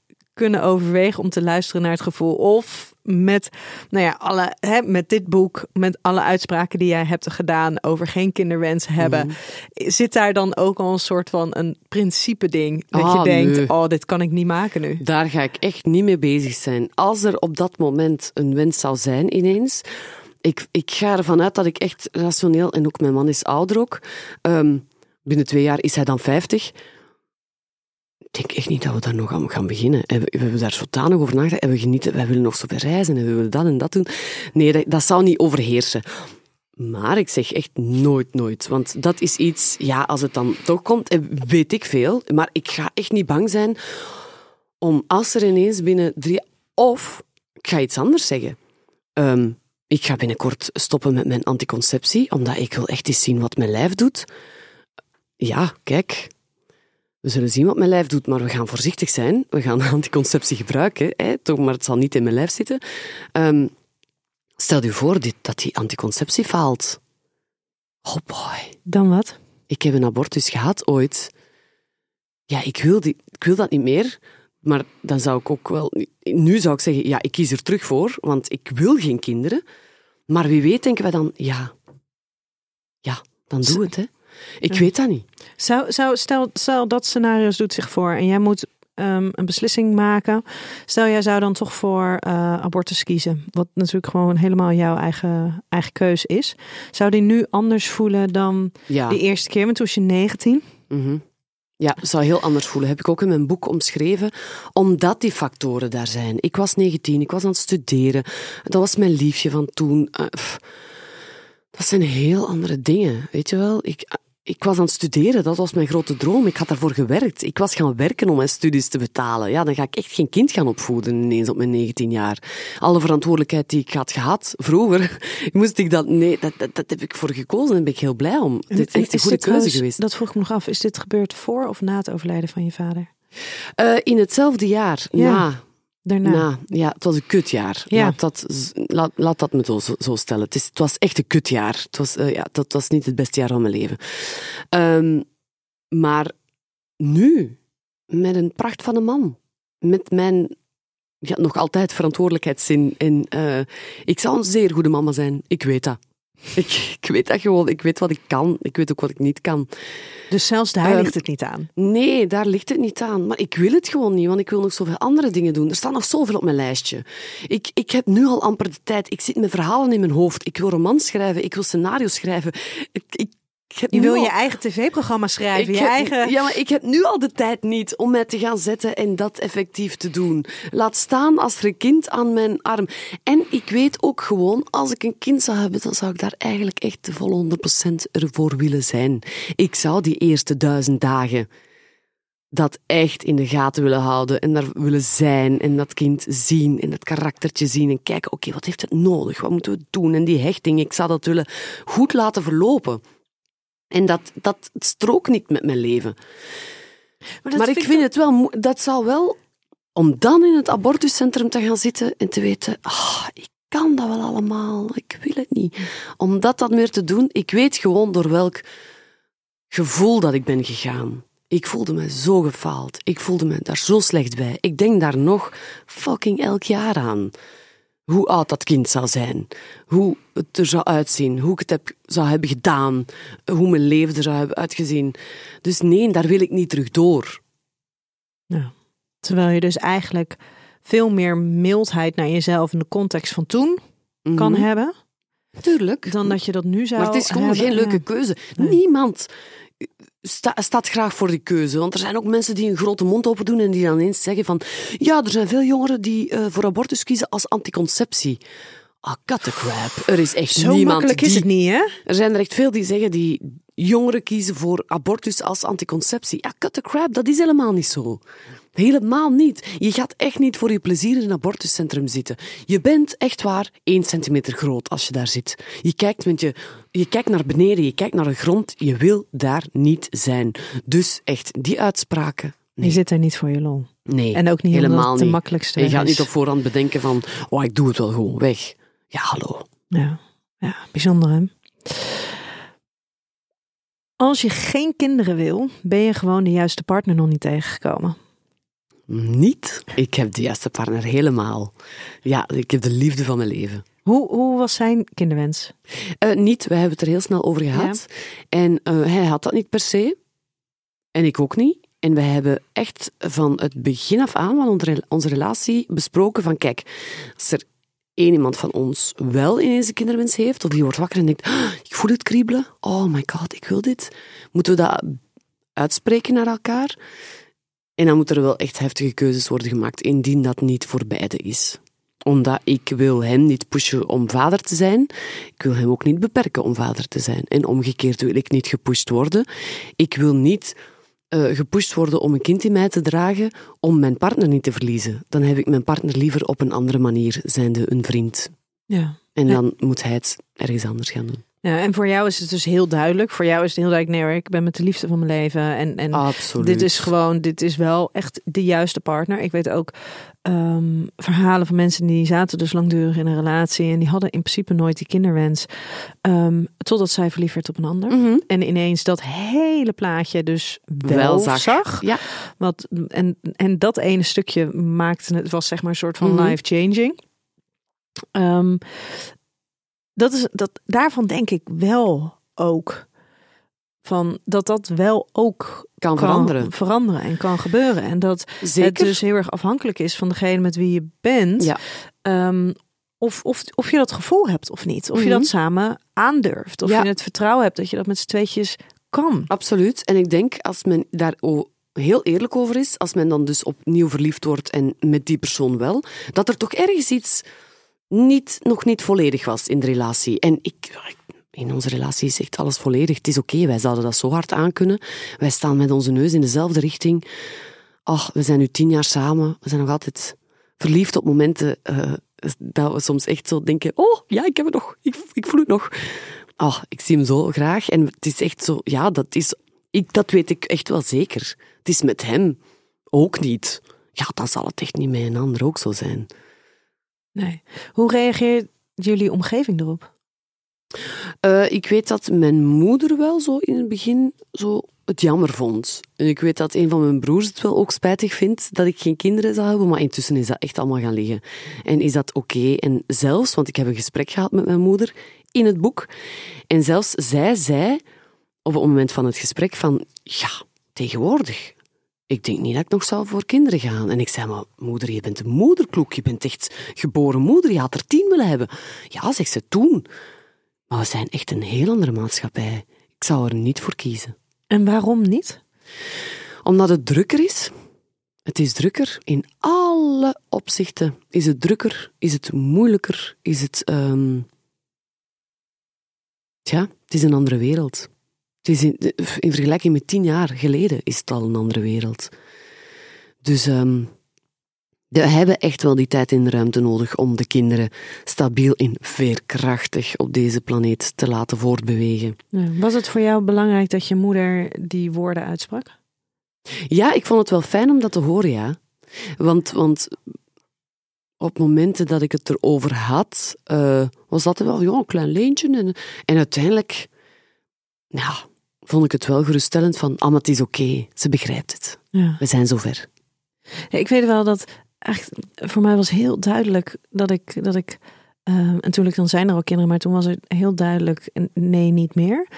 S2: kunnen overwegen om te luisteren naar het gevoel of met, nou ja, alle, hè, met dit boek, met alle uitspraken die jij hebt gedaan over geen kinderwens hebben, zit daar dan ook al een soort van een principe ding dat je
S3: Ah,
S2: denkt,
S3: nee.
S2: oh, dit kan ik niet maken nu.
S3: Daar ga ik echt niet mee bezig zijn. Als er op dat moment een wens zou zijn ineens. Ik, ik ga ervan uit dat ik echt rationeel, en ook mijn man is ouder ook. ehm, binnen twee jaar is hij dan 50. Denk echt niet dat we daar nog aan gaan beginnen. En we, hebben daar zodanig over nagedacht. En we genieten, wij willen nog zoveel reizen en we willen dat en dat doen. Nee, dat, dat zou niet overheersen. Maar ik zeg echt nooit, nooit. Want dat is iets, ja, als het dan toch komt, eh, weet ik veel. Maar ik ga echt niet bang zijn om als er ineens binnen drie... Of, ik ga iets anders zeggen. Ehm, ik ga binnenkort stoppen met mijn anticonceptie, omdat ik wil echt eens zien wat mijn lijf doet. Ja, kijk. We zullen zien wat mijn lijf doet, maar we gaan voorzichtig zijn. We gaan anticonceptie gebruiken, hè, toch, maar het zal niet in mijn lijf zitten. Ehm, stel je voor dit, dat die anticonceptie faalt. Oh boy.
S2: Dan wat?
S3: Ik heb een abortus gehad ooit. Ja, ik wil, die, ik wil dat niet meer. Maar dan zou ik ook wel... Nu zou ik zeggen, ja, ik kies er terug voor, want ik wil geen kinderen. Maar wie weet denken we dan, ja... Ja, dan doe het, hè. Ik
S2: Ja.
S3: weet dat niet.
S2: Zou, zou, stel, stel dat scenario doet zich voor en jij moet ehm, een beslissing maken. Stel, jij zou dan toch voor uh, abortus kiezen. Wat natuurlijk gewoon helemaal jouw eigen, eigen keus is. Zou die nu anders voelen dan
S3: Ja.
S2: de eerste keer? Want toen was je 19.
S3: Mhm. Ja, zou heel anders voelen. Heb ik ook in mijn boek omschreven. Omdat die factoren daar zijn. Ik was 19, ik was aan het studeren. Dat was mijn liefje van toen. Eh, dat zijn heel andere dingen, weet je wel. Ik, ik was aan het studeren, dat was mijn grote droom. Ik had daarvoor gewerkt. Ik was gaan werken om mijn studies te betalen. Ja, dan ga ik echt geen kind gaan opvoeden ineens op mijn 19 jaar. Alle verantwoordelijkheid die ik had gehad vroeger, moest ik dat... Nee, dat, dat, dat heb ik voor gekozen en daar ben ik heel blij om. Dit is echt een goede keuze geweest.
S2: Dat vroeg ik me nog af. Is dit gebeurd voor of na het overlijden van je vader?
S3: Eh, in hetzelfde jaar,
S2: Ja.
S3: na.
S2: Daarna.
S3: Na, ja, het was een kutjaar.
S2: Ja.
S3: Laat, dat, laat, laat dat me zo, zo- zo stellen. Het, is, het was echt een kutjaar. Het was, eh, ja, dat was niet het beste jaar van mijn leven. Ehm, maar nu, met een pracht van een man, met mijn ja, nog altijd verantwoordelijkheidszin. En eh, ik zou een zeer goede mama zijn. Ik weet dat. Ik, ik weet dat gewoon. Ik weet wat ik kan. Ik weet ook wat ik niet kan.
S2: Dus zelfs daar
S3: Ehm,
S2: ligt het niet aan.
S3: Nee, daar ligt het niet aan. Maar ik wil het gewoon niet, want ik wil nog zoveel andere dingen doen. Er staat nog zoveel op mijn lijstje. Ik, ik heb nu al amper de tijd. Ik zit met verhalen in mijn hoofd. Ik wil romans schrijven. Ik wil scenario's schrijven. Ik, ik,
S2: Je wil
S3: al-
S2: je eigen tv-programma schrijven.
S3: ik
S2: Je
S3: heb-
S2: eigen...
S3: Ja, maar ik heb nu al de tijd niet om mij te gaan zetten en dat effectief te doen. Laat staan als er een kind aan mijn arm. En ik weet ook gewoon, als ik een kind zou hebben, dan zou ik daar eigenlijk echt de volle 100% ervoor willen zijn. Ik zou die eerste duizend dagen dat echt in de gaten willen houden en daar willen zijn en dat kind zien en dat karaktertje zien en kijken, oké, wat heeft het nodig? Wat moeten we doen? En die hechting, ik zou dat willen goed laten verlopen. En dat, dat strookt niet met mijn leven.
S2: Maar,
S3: ik vind het wel, dat zou wel, om dan in het abortuscentrum te gaan zitten en te weten, ah, ik kan dat wel allemaal, ik wil het niet. Om dat dan meer te doen, ik weet gewoon door welk gevoel dat ik ben gegaan. Ik voelde me zo gefaald. Ik voelde me daar zo slecht bij. Ik denk daar nog fucking elk jaar aan. Hoe oud dat kind zou zijn. Hoe het er zou uitzien. Hoe ik het heb, zou hebben gedaan. Hoe mijn leven er zou hebben uitgezien. Dus nee, daar wil ik niet terug door.
S2: Terwijl je dus eigenlijk veel meer mildheid naar jezelf in de context van toen kan
S3: Mhm.
S2: hebben.
S3: Tuurlijk.
S2: Dan dat je dat nu zou
S3: Maar het is gewoon
S2: hebben.
S3: geen leuke
S2: Ja.
S3: keuze.
S2: Nee.
S3: Niemand sta- staat graag voor die keuze. Want er zijn ook mensen die een grote mond open doen en die dan eens zeggen van ja, er zijn veel jongeren die eh, voor abortus kiezen als anticonceptie. Ah, cut the crap. Er is echt
S2: Zo
S3: niemand
S2: makkelijk is
S3: die...
S2: het niet, hè?
S3: Er zijn er echt veel die zeggen die jongeren kiezen voor abortus als anticonceptie. Ja, cut the crap, dat is helemaal niet zo. Helemaal niet. Je gaat echt niet voor je plezier in een abortuscentrum zitten. Je bent echt waar één centimeter groot als je daar zit. Je kijkt, met je, je kijkt naar beneden, je kijkt naar de grond. Je wil daar niet zijn. Dus echt, die uitspraken.
S2: Je zit er niet voor je lol.
S3: Nee,
S2: En ook niet
S3: helemaal
S2: het de
S3: niet.
S2: makkelijkste
S3: Je gaat niet op voorhand bedenken van, oh, ik doe het wel gewoon weg. Ja, hallo.
S2: Ja, ja bijzonder hè. Als je geen kinderen wil, ben je gewoon de juiste partner nog niet tegengekomen.
S3: Niet. Ik heb de juiste partner helemaal. Ja, ik heb de liefde van mijn leven.
S2: Hoe, hoe was zijn kinderwens?
S3: Eh, niet, wij hebben het er heel snel over gehad. En eh, hij had dat niet per se. En ik ook niet. En wij hebben echt van het begin af aan van onze, onze relatie besproken van kijk, als er één iemand van ons wel ineens een kinderwens heeft, of die wordt wakker en denkt, "Ah, ik voel het kriebelen, oh my god, ik wil dit. Moeten we dat uitspreken naar elkaar? En dan moeten er wel echt heftige keuzes worden gemaakt, indien dat niet voor beide is omdat ik wil hem niet pushen om vader te zijn. Ik wil hem ook niet beperken om vader te zijn. En omgekeerd wil ik niet gepusht worden. Ik wil niet eh, gepusht worden om een kind in mij te dragen om mijn partner niet te verliezen. Dan heb ik mijn partner liever op een andere manier, zijnde een vriend.
S2: Ja.
S3: En
S2: Ja.
S3: dan moet hij het ergens anders gaan doen.
S2: Ja. En voor jou is het dus heel duidelijk. Voor jou is het heel duidelijk, nee hoor, ik ben met de liefde van mijn leven. En, en
S3: Absoluut.
S2: dit is gewoon, dit is wel echt de juiste partner. Ik weet ook ehm, verhalen van mensen die zaten dus langdurig in een relatie. En die hadden in principe nooit die kinderwens. Ehm, totdat zij verliefd werd op een ander.
S3: Mhm.
S2: En ineens dat hele plaatje dus wel,
S3: Wel zag.
S2: zag.
S3: Ja.
S2: Wat, en, en dat ene stukje maakte het, was zeg maar een soort van
S3: Mhm.
S2: life-changing. Ehm, dat is, dat, daarvan denk ik wel ook. van dat dat wel ook
S3: Kan veranderen.
S2: veranderen en kan gebeuren. En dat het
S3: Zeker.
S2: dus heel erg afhankelijk is van degene met wie je bent.
S3: Ja.
S2: Ehm, of, of, of je dat gevoel hebt of niet. Of je
S3: Mhm.
S2: dat samen aandurft. Of
S3: Ja.
S2: je het vertrouwen hebt dat je dat met z'n tweetjes kan.
S3: Absoluut. En ik denk, als men daar heel eerlijk over is, als men dan dus opnieuw verliefd wordt en met die persoon wel, dat er toch ergens iets niet, nog niet volledig was in de relatie. En ik, in onze relatie is echt alles volledig. Het is oké, wij zouden dat zo hard aankunnen. Wij staan met onze neus in dezelfde richting. Ach, we zijn nu tien jaar samen. We zijn nog altijd verliefd op momenten eh, dat we soms echt zo denken, oh, ja, ik heb het nog. Ik, ik voel het nog. Ah, ik zie hem zo graag. En het is echt zo, ja, dat is, ik, dat weet ik echt wel zeker. Het is met hem ook niet. Ja, dan zal het echt niet met een ander ook zo zijn.
S2: Nee. Hoe reageert jullie omgeving erop?
S3: Eh, ik weet dat mijn moeder wel zo in het begin zo het jammer vond. En ik weet dat een van mijn broers het wel ook spijtig vindt dat ik geen kinderen zou hebben, maar intussen is dat echt allemaal gaan liggen. En is dat oké? En zelfs, want ik heb een gesprek gehad met mijn moeder in het boek, en zelfs zij zei op het moment van het gesprek van, ja, tegenwoordig, ik denk niet dat ik nog zal voor kinderen gaan. En ik zei, maar moeder, je bent een moederkloek, je bent echt geboren moeder, je had er tien willen hebben. Ja, zegt ze, toen. Maar we zijn echt een heel andere maatschappij. Ik zou er niet voor kiezen.
S2: En waarom niet?
S3: Omdat het drukker is. Het is drukker in alle opzichten. Is het drukker? Is het moeilijker? Is het. ehm Tja, het is een andere wereld. Het is in, in vergelijking met tien jaar geleden is het al een andere wereld. Dus ehm, we hebben echt wel die tijd de ruimte nodig om de kinderen stabiel en veerkrachtig op deze planeet te laten voortbewegen.
S2: Was het voor jou belangrijk dat je moeder die woorden uitsprak?
S3: Ja, ik vond het wel fijn om dat te horen, ja. Want, want op momenten dat ik het erover had, eh, was dat wel ja, een klein leentje. En, en uiteindelijk ja, vond ik het wel geruststellend van, ah, maar het is oké, ze begrijpt het.
S2: Ja.
S3: We zijn zover.
S2: Ja, ik weet wel dat echt voor mij was heel duidelijk dat ik dat ik eh, en natuurlijk dan zijn er ook kinderen, maar toen was het heel duidelijk nee niet meer.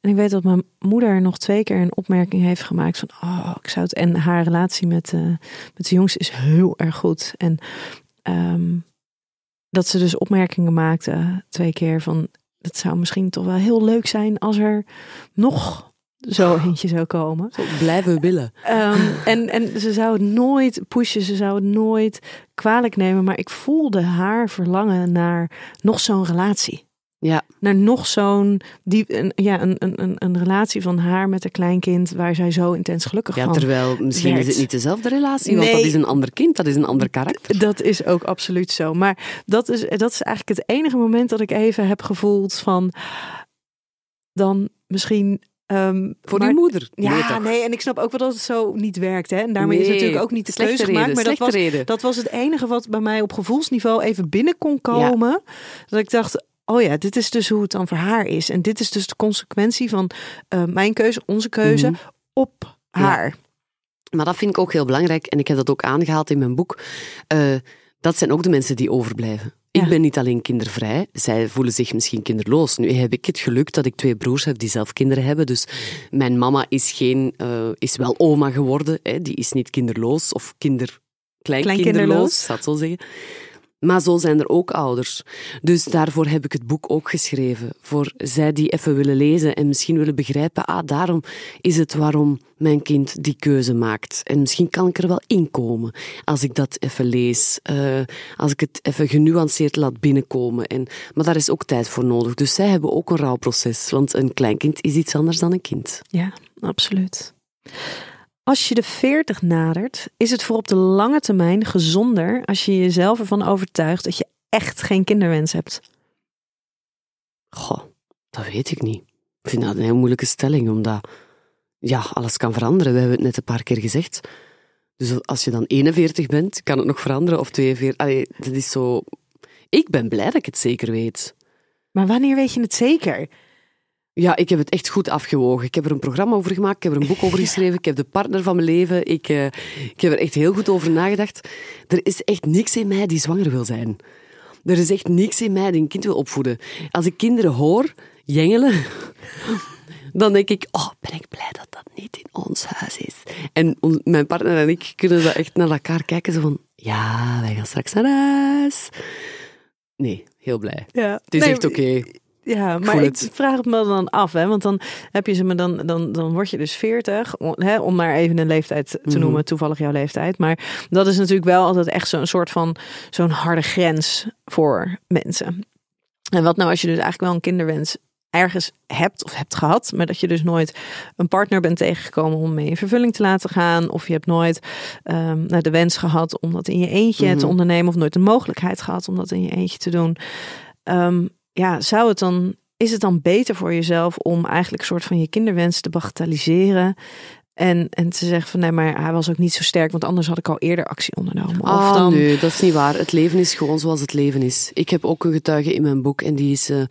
S2: En ik weet dat mijn moeder nog twee keer een opmerking heeft gemaakt van oh ik zou het en haar relatie met eh, met de jongens is heel erg goed en ehm, dat ze dus opmerkingen maakte twee keer van het zou misschien toch wel heel leuk zijn als er nog zo eentje zou komen.
S3: Zo blijven we willen.
S2: Ehm, en, en ze zou het nooit pushen, ze zou het nooit kwalijk nemen. Maar ik voelde haar verlangen naar nog zo'n relatie.
S3: Ja,
S2: Naar nog zo'n diep, een, ja, een, een, een, een relatie van haar met een kleinkind waar zij zo intens gelukkig
S3: ja
S2: van.
S3: terwijl misschien is het niet dezelfde relatie, want
S2: Nee.
S3: dat is een ander kind, dat is een ander karakter.
S2: Dat is ook absoluut zo. Maar dat is, dat is eigenlijk het enige moment dat ik even heb gevoeld van dan misschien. ehm,
S3: Voor
S2: maar-
S3: die moeder.
S2: Ja,
S3: Nee,
S2: en ik snap ook wel dat het zo niet werkt. Hè? En daarmee is natuurlijk ook niet de
S3: slechte
S2: keuze gemaakt.
S3: reden,
S2: Maar dat was,
S3: reden.
S2: dat was het enige wat bij mij op gevoelsniveau even binnen kon komen. Dat ik dacht, oh ja, dit is dus hoe het dan voor haar is. En dit is dus de consequentie van eh, mijn keuze, onze keuze
S3: Mhm.
S2: op haar.
S3: Maar dat vind ik ook heel belangrijk, en ik heb dat ook aangehaald in mijn boek. Eh, dat zijn ook de mensen die overblijven.
S2: Ja.
S3: Ik ben niet alleen kindervrij, zij voelen zich misschien kinderloos. Nu heb ik het geluk dat ik twee broers heb die zelf kinderen hebben. Dus mijn mama is, geen, eh, is wel oma geworden. Hè. Die is niet kinderloos of kinder,
S2: Kleinkinderloos.
S3: kleinkinderloos, zou het zo zeggen. Maar zo zijn er ook ouders. Dus daarvoor heb ik het boek ook geschreven. Voor zij die even willen lezen en misschien willen begrijpen, ah, daarom is het waarom mijn kind die keuze maakt. En misschien kan ik er wel in komen als ik dat even lees. eh, als ik het even genuanceerd laat binnenkomen. En, maar daar is ook tijd voor nodig. Dus zij hebben ook een rouwproces. Want een kleinkind is iets anders dan een kind.
S2: Ja, absoluut. Als je de 40 nadert, is het voor op de lange termijn gezonder als je jezelf ervan overtuigt dat je echt geen kinderwens hebt.
S3: Goh, dat weet ik niet. Ik vind dat een heel moeilijke stelling, omdat ja, alles kan veranderen. We hebben het net een paar keer gezegd. Dus als je dan 41 bent, kan het nog veranderen, of 42. Allee, dat is zo... Ik ben blij dat ik het zeker weet.
S2: Maar wanneer weet je het zeker?
S3: Ja, ik heb het echt goed afgewogen. Ik heb er een programma over gemaakt, ik heb er een boek over geschreven, ik heb de partner van mijn leven. Ik, eh, ik heb er echt heel goed over nagedacht. Er is echt niks in mij die zwanger wil zijn. Er is echt niks in mij die een kind wil opvoeden. Als ik kinderen hoor jengelen, dan denk ik, oh, ben ik blij dat dat niet in ons huis is. En mijn partner en ik kunnen dat echt naar elkaar kijken, zo van, ja, wij gaan straks naar huis. Nee, heel blij.
S2: Ja.
S3: Het is echt oké.
S2: Ja, maar ik
S3: het.
S2: vraag het me dan af, hè? want dan heb je ze, maar dan, dan, dan word je dus 40, om, hè, om maar even een leeftijd te
S3: Mhm.
S2: noemen, toevallig jouw leeftijd. Maar dat is natuurlijk wel altijd echt zo'n soort van zo'n harde grens voor mensen. En wat nou als je dus eigenlijk wel een kinderwens ergens hebt of hebt gehad, maar dat je dus nooit een partner bent tegengekomen om mee in vervulling te laten gaan, of je hebt nooit nou, de wens gehad om dat in je eentje te
S3: Mhm.
S2: ondernemen, of nooit de mogelijkheid gehad om dat in je eentje te doen. Ehm, ja, zou het dan, is het dan beter voor jezelf om eigenlijk een soort van je kinderwens te bagatelliseren? En, en te zeggen van nee, maar hij was ook niet zo sterk, want anders had ik al eerder actie ondernomen.
S3: Ah,
S2: of dan,
S3: nee, dat is niet waar. Het leven is gewoon zoals het leven is. Ik heb ook een getuige in mijn boek en die is... eh,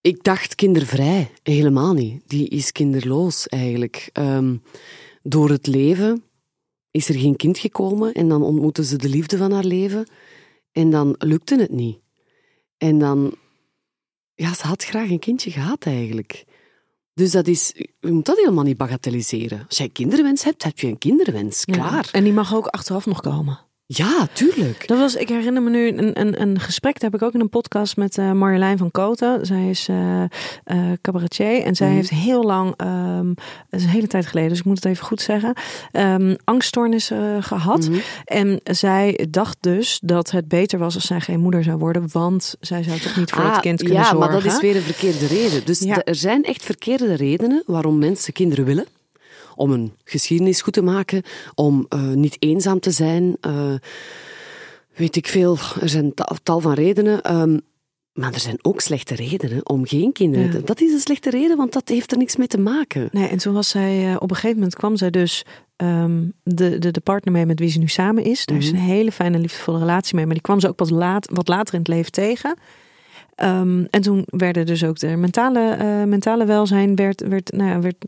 S3: ik dacht kindervrij. Helemaal niet. Die is kinderloos eigenlijk. Ehm, door het leven is er geen kind gekomen en dan ontmoette ze de liefde van haar leven en dan lukte het niet. En dan... Ja, ze had graag een kindje gehad eigenlijk. Dus dat is... Je moet dat helemaal niet bagatelliseren. Als jij kinderwens hebt, heb je een kinderwens.
S2: Ja.
S3: Klaar.
S2: En die mag ook achteraf nog komen.
S3: Ja, tuurlijk.
S2: Dat was, ik herinner me nu een, een, een gesprek, dat heb ik ook in een podcast met eh, Marjolein van Koten. Zij is eh, cabaretier en zij
S3: Mhm.
S2: heeft heel lang, ehm dat is een hele tijd geleden, dus ik moet het even goed zeggen, ehm angststoornissen gehad.
S3: Mhm.
S2: En zij dacht dus dat het beter was als zij geen moeder zou worden, want zij zou toch niet voor het
S3: Ah,
S2: kind kunnen
S3: ja,
S2: zorgen.
S3: maar dat is weer een verkeerde reden. Dus
S2: Ja.
S3: de- er zijn echt verkeerde redenen waarom mensen kinderen willen. Om een geschiedenis goed te maken, om eh, niet eenzaam te zijn. eh, weet ik veel, er zijn ta- tal van redenen. ehm, maar er zijn ook slechte redenen om geen kinderen
S2: Ja.
S3: te... Dat is een slechte reden, want dat heeft er niks mee te maken.
S2: Nee, en toen was zij, eh, op een gegeven moment kwam zij dus ehm, de, de, de partner mee met wie ze nu samen is. Daar is
S3: Mhm.
S2: een hele fijne, liefdevolle relatie mee. Maar die kwam ze ook pas laat, wat later in het leven tegen. Ehm, en toen werden dus ook de mentale, mentale welzijn werd, werd, nou ja, werd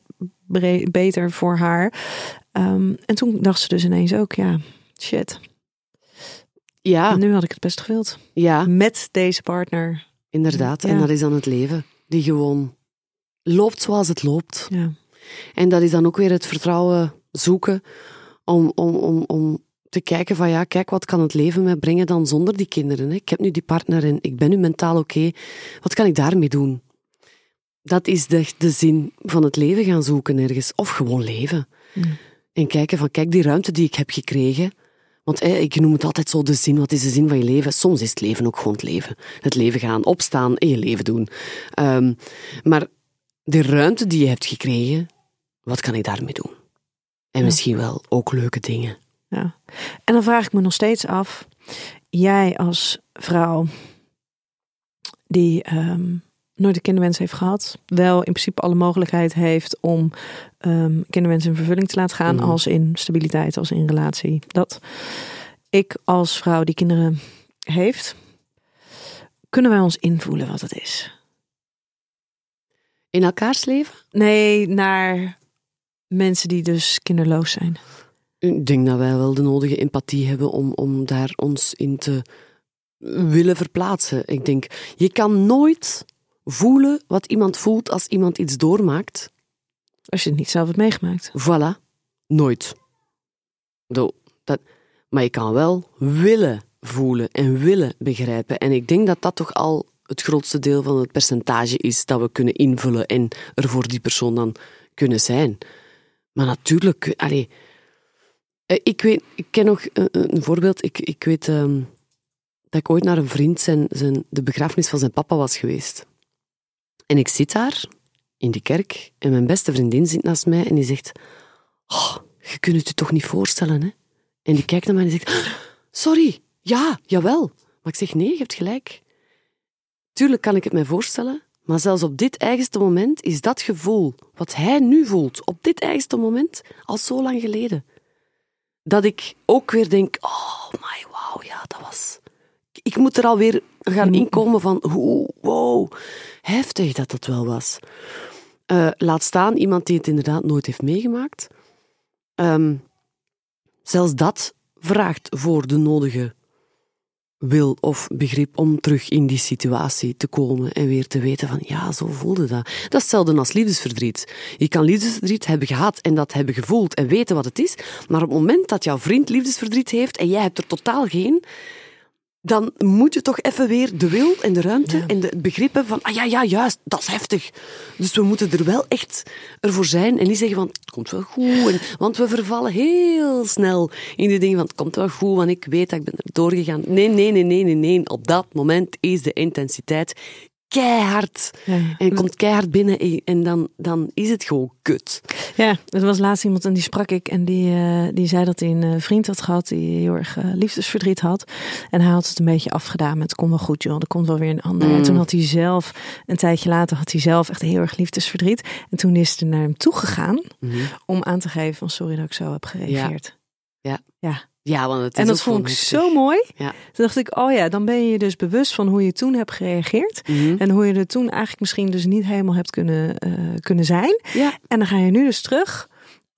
S2: beter voor haar. Ehm, en toen dacht ze dus ineens ook, ja, shit.
S3: Ja,
S2: Nu had ik het best gewild.
S3: ja
S2: Met deze partner.
S3: inderdaad. En dat is dan het leven. Die gewoon loopt zoals het loopt.
S2: Ja.
S3: En dat is dan ook weer het vertrouwen zoeken om, om, om, om te kijken van ja, kijk, wat kan het leven mij brengen dan zonder die kinderen? Hè? Ik heb nu die partner en ik ben nu mentaal oké. Wat kan ik daarmee doen? Dat is de, de zin van het leven gaan zoeken ergens. Of gewoon leven.
S2: Ja.
S3: En kijken van, kijk, die ruimte die ik heb gekregen. Want ik noem het altijd zo de zin. Wat is de zin van je leven? Soms is het leven ook gewoon het leven. Het leven gaan, opstaan en je leven doen. Ehm, maar de ruimte die je hebt gekregen, wat kan ik daarmee doen? En
S2: Ja.
S3: misschien wel ook leuke dingen.
S2: Ja. En dan vraag ik me nog steeds af, jij als vrouw die ehm, nooit een kinderwens heeft gehad, wel in principe alle mogelijkheid heeft om ehm kinderwens in vervulling te laten gaan,
S3: Mhm.
S2: als in stabiliteit, als in relatie. Dat ik als vrouw die kinderen heeft, kunnen wij ons invoelen wat het is?
S3: In elkaars leven?
S2: Nee, naar mensen die dus kinderloos zijn.
S3: Ik denk dat wij wel de nodige empathie hebben om, om daar ons in te willen verplaatsen. Ik denk, je kan nooit voelen wat iemand voelt als iemand iets doormaakt.
S2: Als je het niet zelf hebt meegemaakt.
S3: Voilà. Nooit. Zo, dat, maar je kan wel willen voelen en willen begrijpen. En ik denk dat dat toch al het grootste deel van het percentage is dat we kunnen invullen en er voor die persoon dan kunnen zijn. Maar natuurlijk, allee, eh, ik weet, ik ken nog een, een voorbeeld. Ik, ik weet ehm, dat ik ooit naar een vriend zijn, zijn, de begrafenis van zijn papa was geweest. En ik zit daar in die kerk en mijn beste vriendin zit naast mij en die zegt: oh, Je kunt het je toch niet voorstellen, hè? En die kijkt naar mij en die zegt: Sorry, ja, jawel. Maar ik zeg: Nee, je hebt gelijk. Tuurlijk kan ik het mij voorstellen, maar zelfs op dit eigenste moment is dat gevoel, wat hij nu voelt, op dit eigenste moment, al zo lang geleden. Dat ik ook weer denk: Oh my, wauw, ja, dat was. Ik moet er alweer gaan inkomen van wow, heftig dat dat wel was. Eh, laat staan iemand die het inderdaad nooit heeft meegemaakt. Ehm, zelfs dat vraagt voor de nodige wil of begrip om terug in die situatie te komen en weer te weten van ja, zo voelde dat. Dat is hetzelfde als liefdesverdriet. Je kan liefdesverdriet hebben gehad en dat hebben gevoeld en weten wat het is, maar op het moment dat jouw vriend liefdesverdriet heeft en jij hebt er totaal geen, dan moet je toch even weer de wil en de ruimte en de, het begrip hebben van, ah ja, ja, juist, dat is heftig. Dus we moeten er wel echt ervoor zijn en niet zeggen van, het komt wel goed. En, want we vervallen heel snel in die dingen van, het komt wel goed, want ik weet dat ik ben er doorgegaan. Nee, nee, nee, nee, nee, nee. Op dat moment is de intensiteit keihard.
S2: Ja.
S3: En komt keihard binnen en- dan, dan is het gewoon kut.
S2: Ja, er was laatst iemand en die sprak ik en die, eh, die zei dat hij een eh, vriend had gehad die heel erg eh, liefdesverdriet had. En hij had het een beetje afgedaan met het komt wel goed joh, er komt wel weer een ander. En toen had hij zelf, een tijdje later had hij zelf echt heel erg liefdesverdriet. En toen is hij naar hem toegegaan om aan te geven van sorry dat ik zo heb gereageerd.
S3: Ja.
S2: ja.
S3: Ja, want het is
S2: En dat vond ik zo mooi.
S3: Ja.
S2: Toen dacht ik, oh ja, dan ben je dus bewust van hoe je toen hebt gereageerd.
S3: Mhm.
S2: En hoe je er toen eigenlijk misschien dus niet helemaal hebt kunnen, eh, kunnen zijn.
S3: Ja.
S2: En dan ga je nu dus terug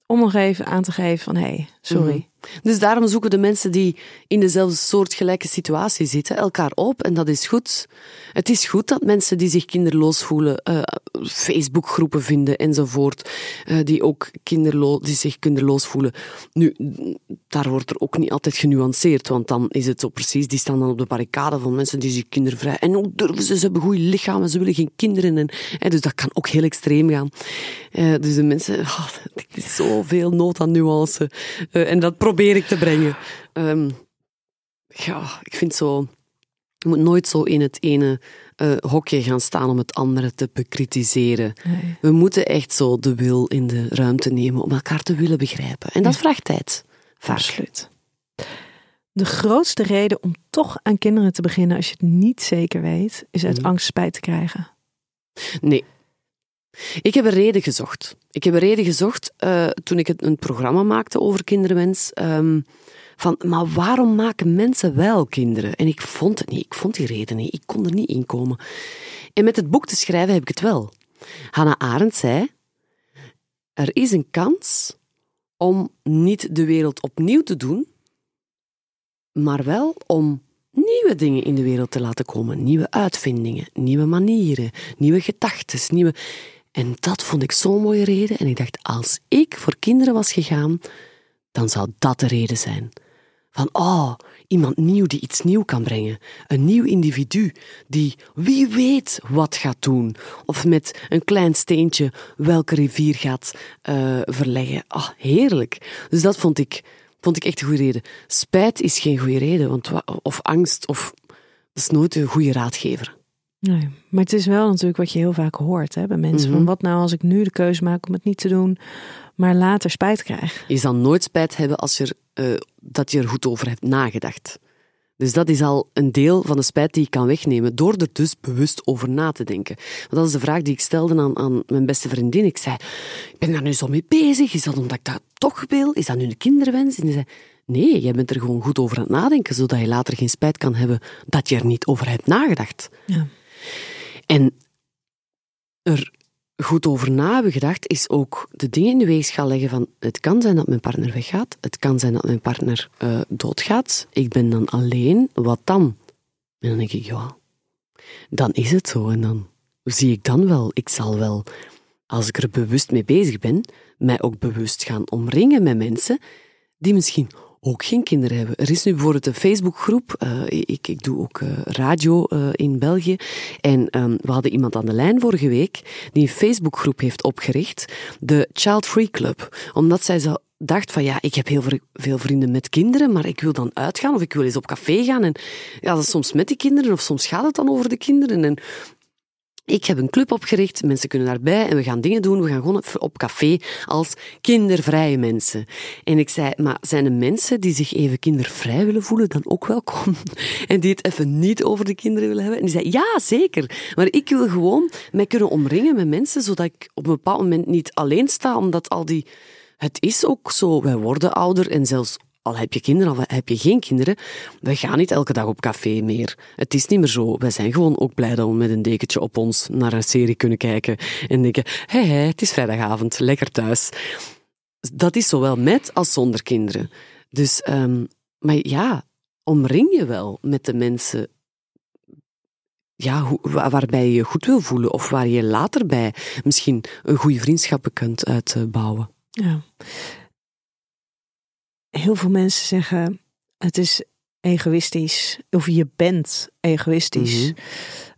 S2: om nog even aan te geven van hé, hey, sorry.
S3: Dus daarom zoeken de mensen die in dezelfde soortgelijke situatie zitten elkaar op en dat is goed. Het is goed dat mensen die zich kinderloos voelen eh, Facebookgroepen vinden enzovoort, eh, die ook kinderloos, die zich kinderloos voelen. Nu, daar wordt er ook niet altijd genuanceerd, want dan is het zo precies, die staan dan op de barricade van mensen die zich kindervrij en hoe durven ze, ze hebben goede lichamen, ze willen geen kinderen en, dus dat kan ook heel extreem gaan. Eh, dus de mensen, ah, er is zoveel nood aan nuance en dat probeer ik te brengen. Ehm, ja, ik vind zo. Je moet nooit zo in het ene eh, hokje gaan staan om het andere te bekritiseren.
S2: Nee.
S3: We moeten echt zo de wil in de ruimte nemen om elkaar te willen begrijpen. En dat vraagt tijd. Vaak.
S2: Absoluut. De grootste reden om toch aan kinderen te beginnen als je het niet zeker weet, is uit
S3: Mhm.
S2: angst spijt te krijgen.
S3: Nee. Ik heb een reden gezocht. Ik heb een reden gezocht eh, toen ik een programma maakte over kinderwens. ehm, van, maar waarom maken mensen wel kinderen? En ik vond het niet. Ik vond die reden niet. Ik kon er niet in komen. En met het boek te schrijven heb ik het wel. Hannah Arendt zei: Er is een kans om niet de wereld opnieuw te doen, maar wel om nieuwe dingen in de wereld te laten komen. Nieuwe uitvindingen, nieuwe manieren, nieuwe gedachten, nieuwe... En dat vond ik zo'n mooie reden. En ik dacht, als ik voor kinderen was gegaan, dan zou dat de reden zijn. Van, oh, iemand nieuw die iets nieuw kan brengen. Een nieuw individu die wie weet wat gaat doen. Of met een klein steentje welke rivier gaat eh, verleggen. Ah, heerlijk. Dus dat vond ik, vond ik echt een goede reden. Spijt is geen goede reden, want, wa- of angst, of, dat is nooit een goede raadgever.
S2: Nee, maar het is wel natuurlijk wat je heel vaak hoort hè, bij mensen.
S3: Mhm.
S2: Van wat nou als ik nu de keuze maak om het niet te doen, maar later spijt krijg.
S3: Je zal nooit spijt hebben als je er, eh, dat je er goed over hebt nagedacht. Dus dat is al een deel van de spijt die je kan wegnemen, door er dus bewust over na te denken. Want dat is de vraag die ik stelde aan, aan mijn beste vriendin. Ik zei, ik ben daar nu zo mee bezig. Is dat omdat ik dat toch wil? Is dat nu een kinderwens? En die zei, nee, jij bent er gewoon goed over aan het nadenken, zodat je later geen spijt kan hebben dat je er niet over hebt nagedacht.
S2: Ja.
S3: En er goed over na hebben gedacht, is ook de dingen in de weegschaal leggen van het kan zijn dat mijn partner weggaat, het kan zijn dat mijn partner eh, doodgaat, ik ben dan alleen, wat dan? En dan denk ik, ja, dan is het zo. En dan zie ik dan wel, ik zal wel, als ik er bewust mee bezig ben, mij ook bewust gaan omringen met mensen die misschien ook geen kinderen hebben. Er is nu bijvoorbeeld een Facebookgroep. eh, ik, ik doe ook eh, radio eh, in België. En ehm, we hadden iemand aan de lijn vorige week die een Facebookgroep heeft opgericht. De Child Free Club. Omdat zij zo dacht van ja, ik heb heel veel vrienden met kinderen, maar ik wil dan uitgaan of ik wil eens op café gaan. En ja, dat is soms met die kinderen of soms gaat het dan over de kinderen. En ik heb een club opgericht, mensen kunnen daarbij en we gaan dingen doen. We gaan gewoon op- café als kindervrije mensen. En ik zei, maar zijn er mensen die zich even kindervrij willen voelen dan ook welkom? En die het even niet over de kinderen willen hebben? En die zei, ja, zeker. Maar ik wil gewoon mij kunnen omringen met mensen, zodat ik op een bepaald moment niet alleen sta, omdat al die... Het is ook zo, wij worden ouder en zelfs al heb je kinderen, al heb je geen kinderen, we gaan niet elke dag op café meer. Het is niet meer zo. Wij zijn gewoon ook blij dat we met een dekentje op ons naar een serie kunnen kijken en denken, hé, hé, het is vrijdagavond, lekker thuis. Dat is zowel met als zonder kinderen. Dus, ehm, maar ja, omring je wel met de mensen ja, waarbij je je goed wil voelen of waar je later bij misschien een goede vriendschappen kunt uitbouwen.
S2: Ja. Heel veel mensen zeggen het is egoïstisch of je bent egoïstisch
S3: Mhm.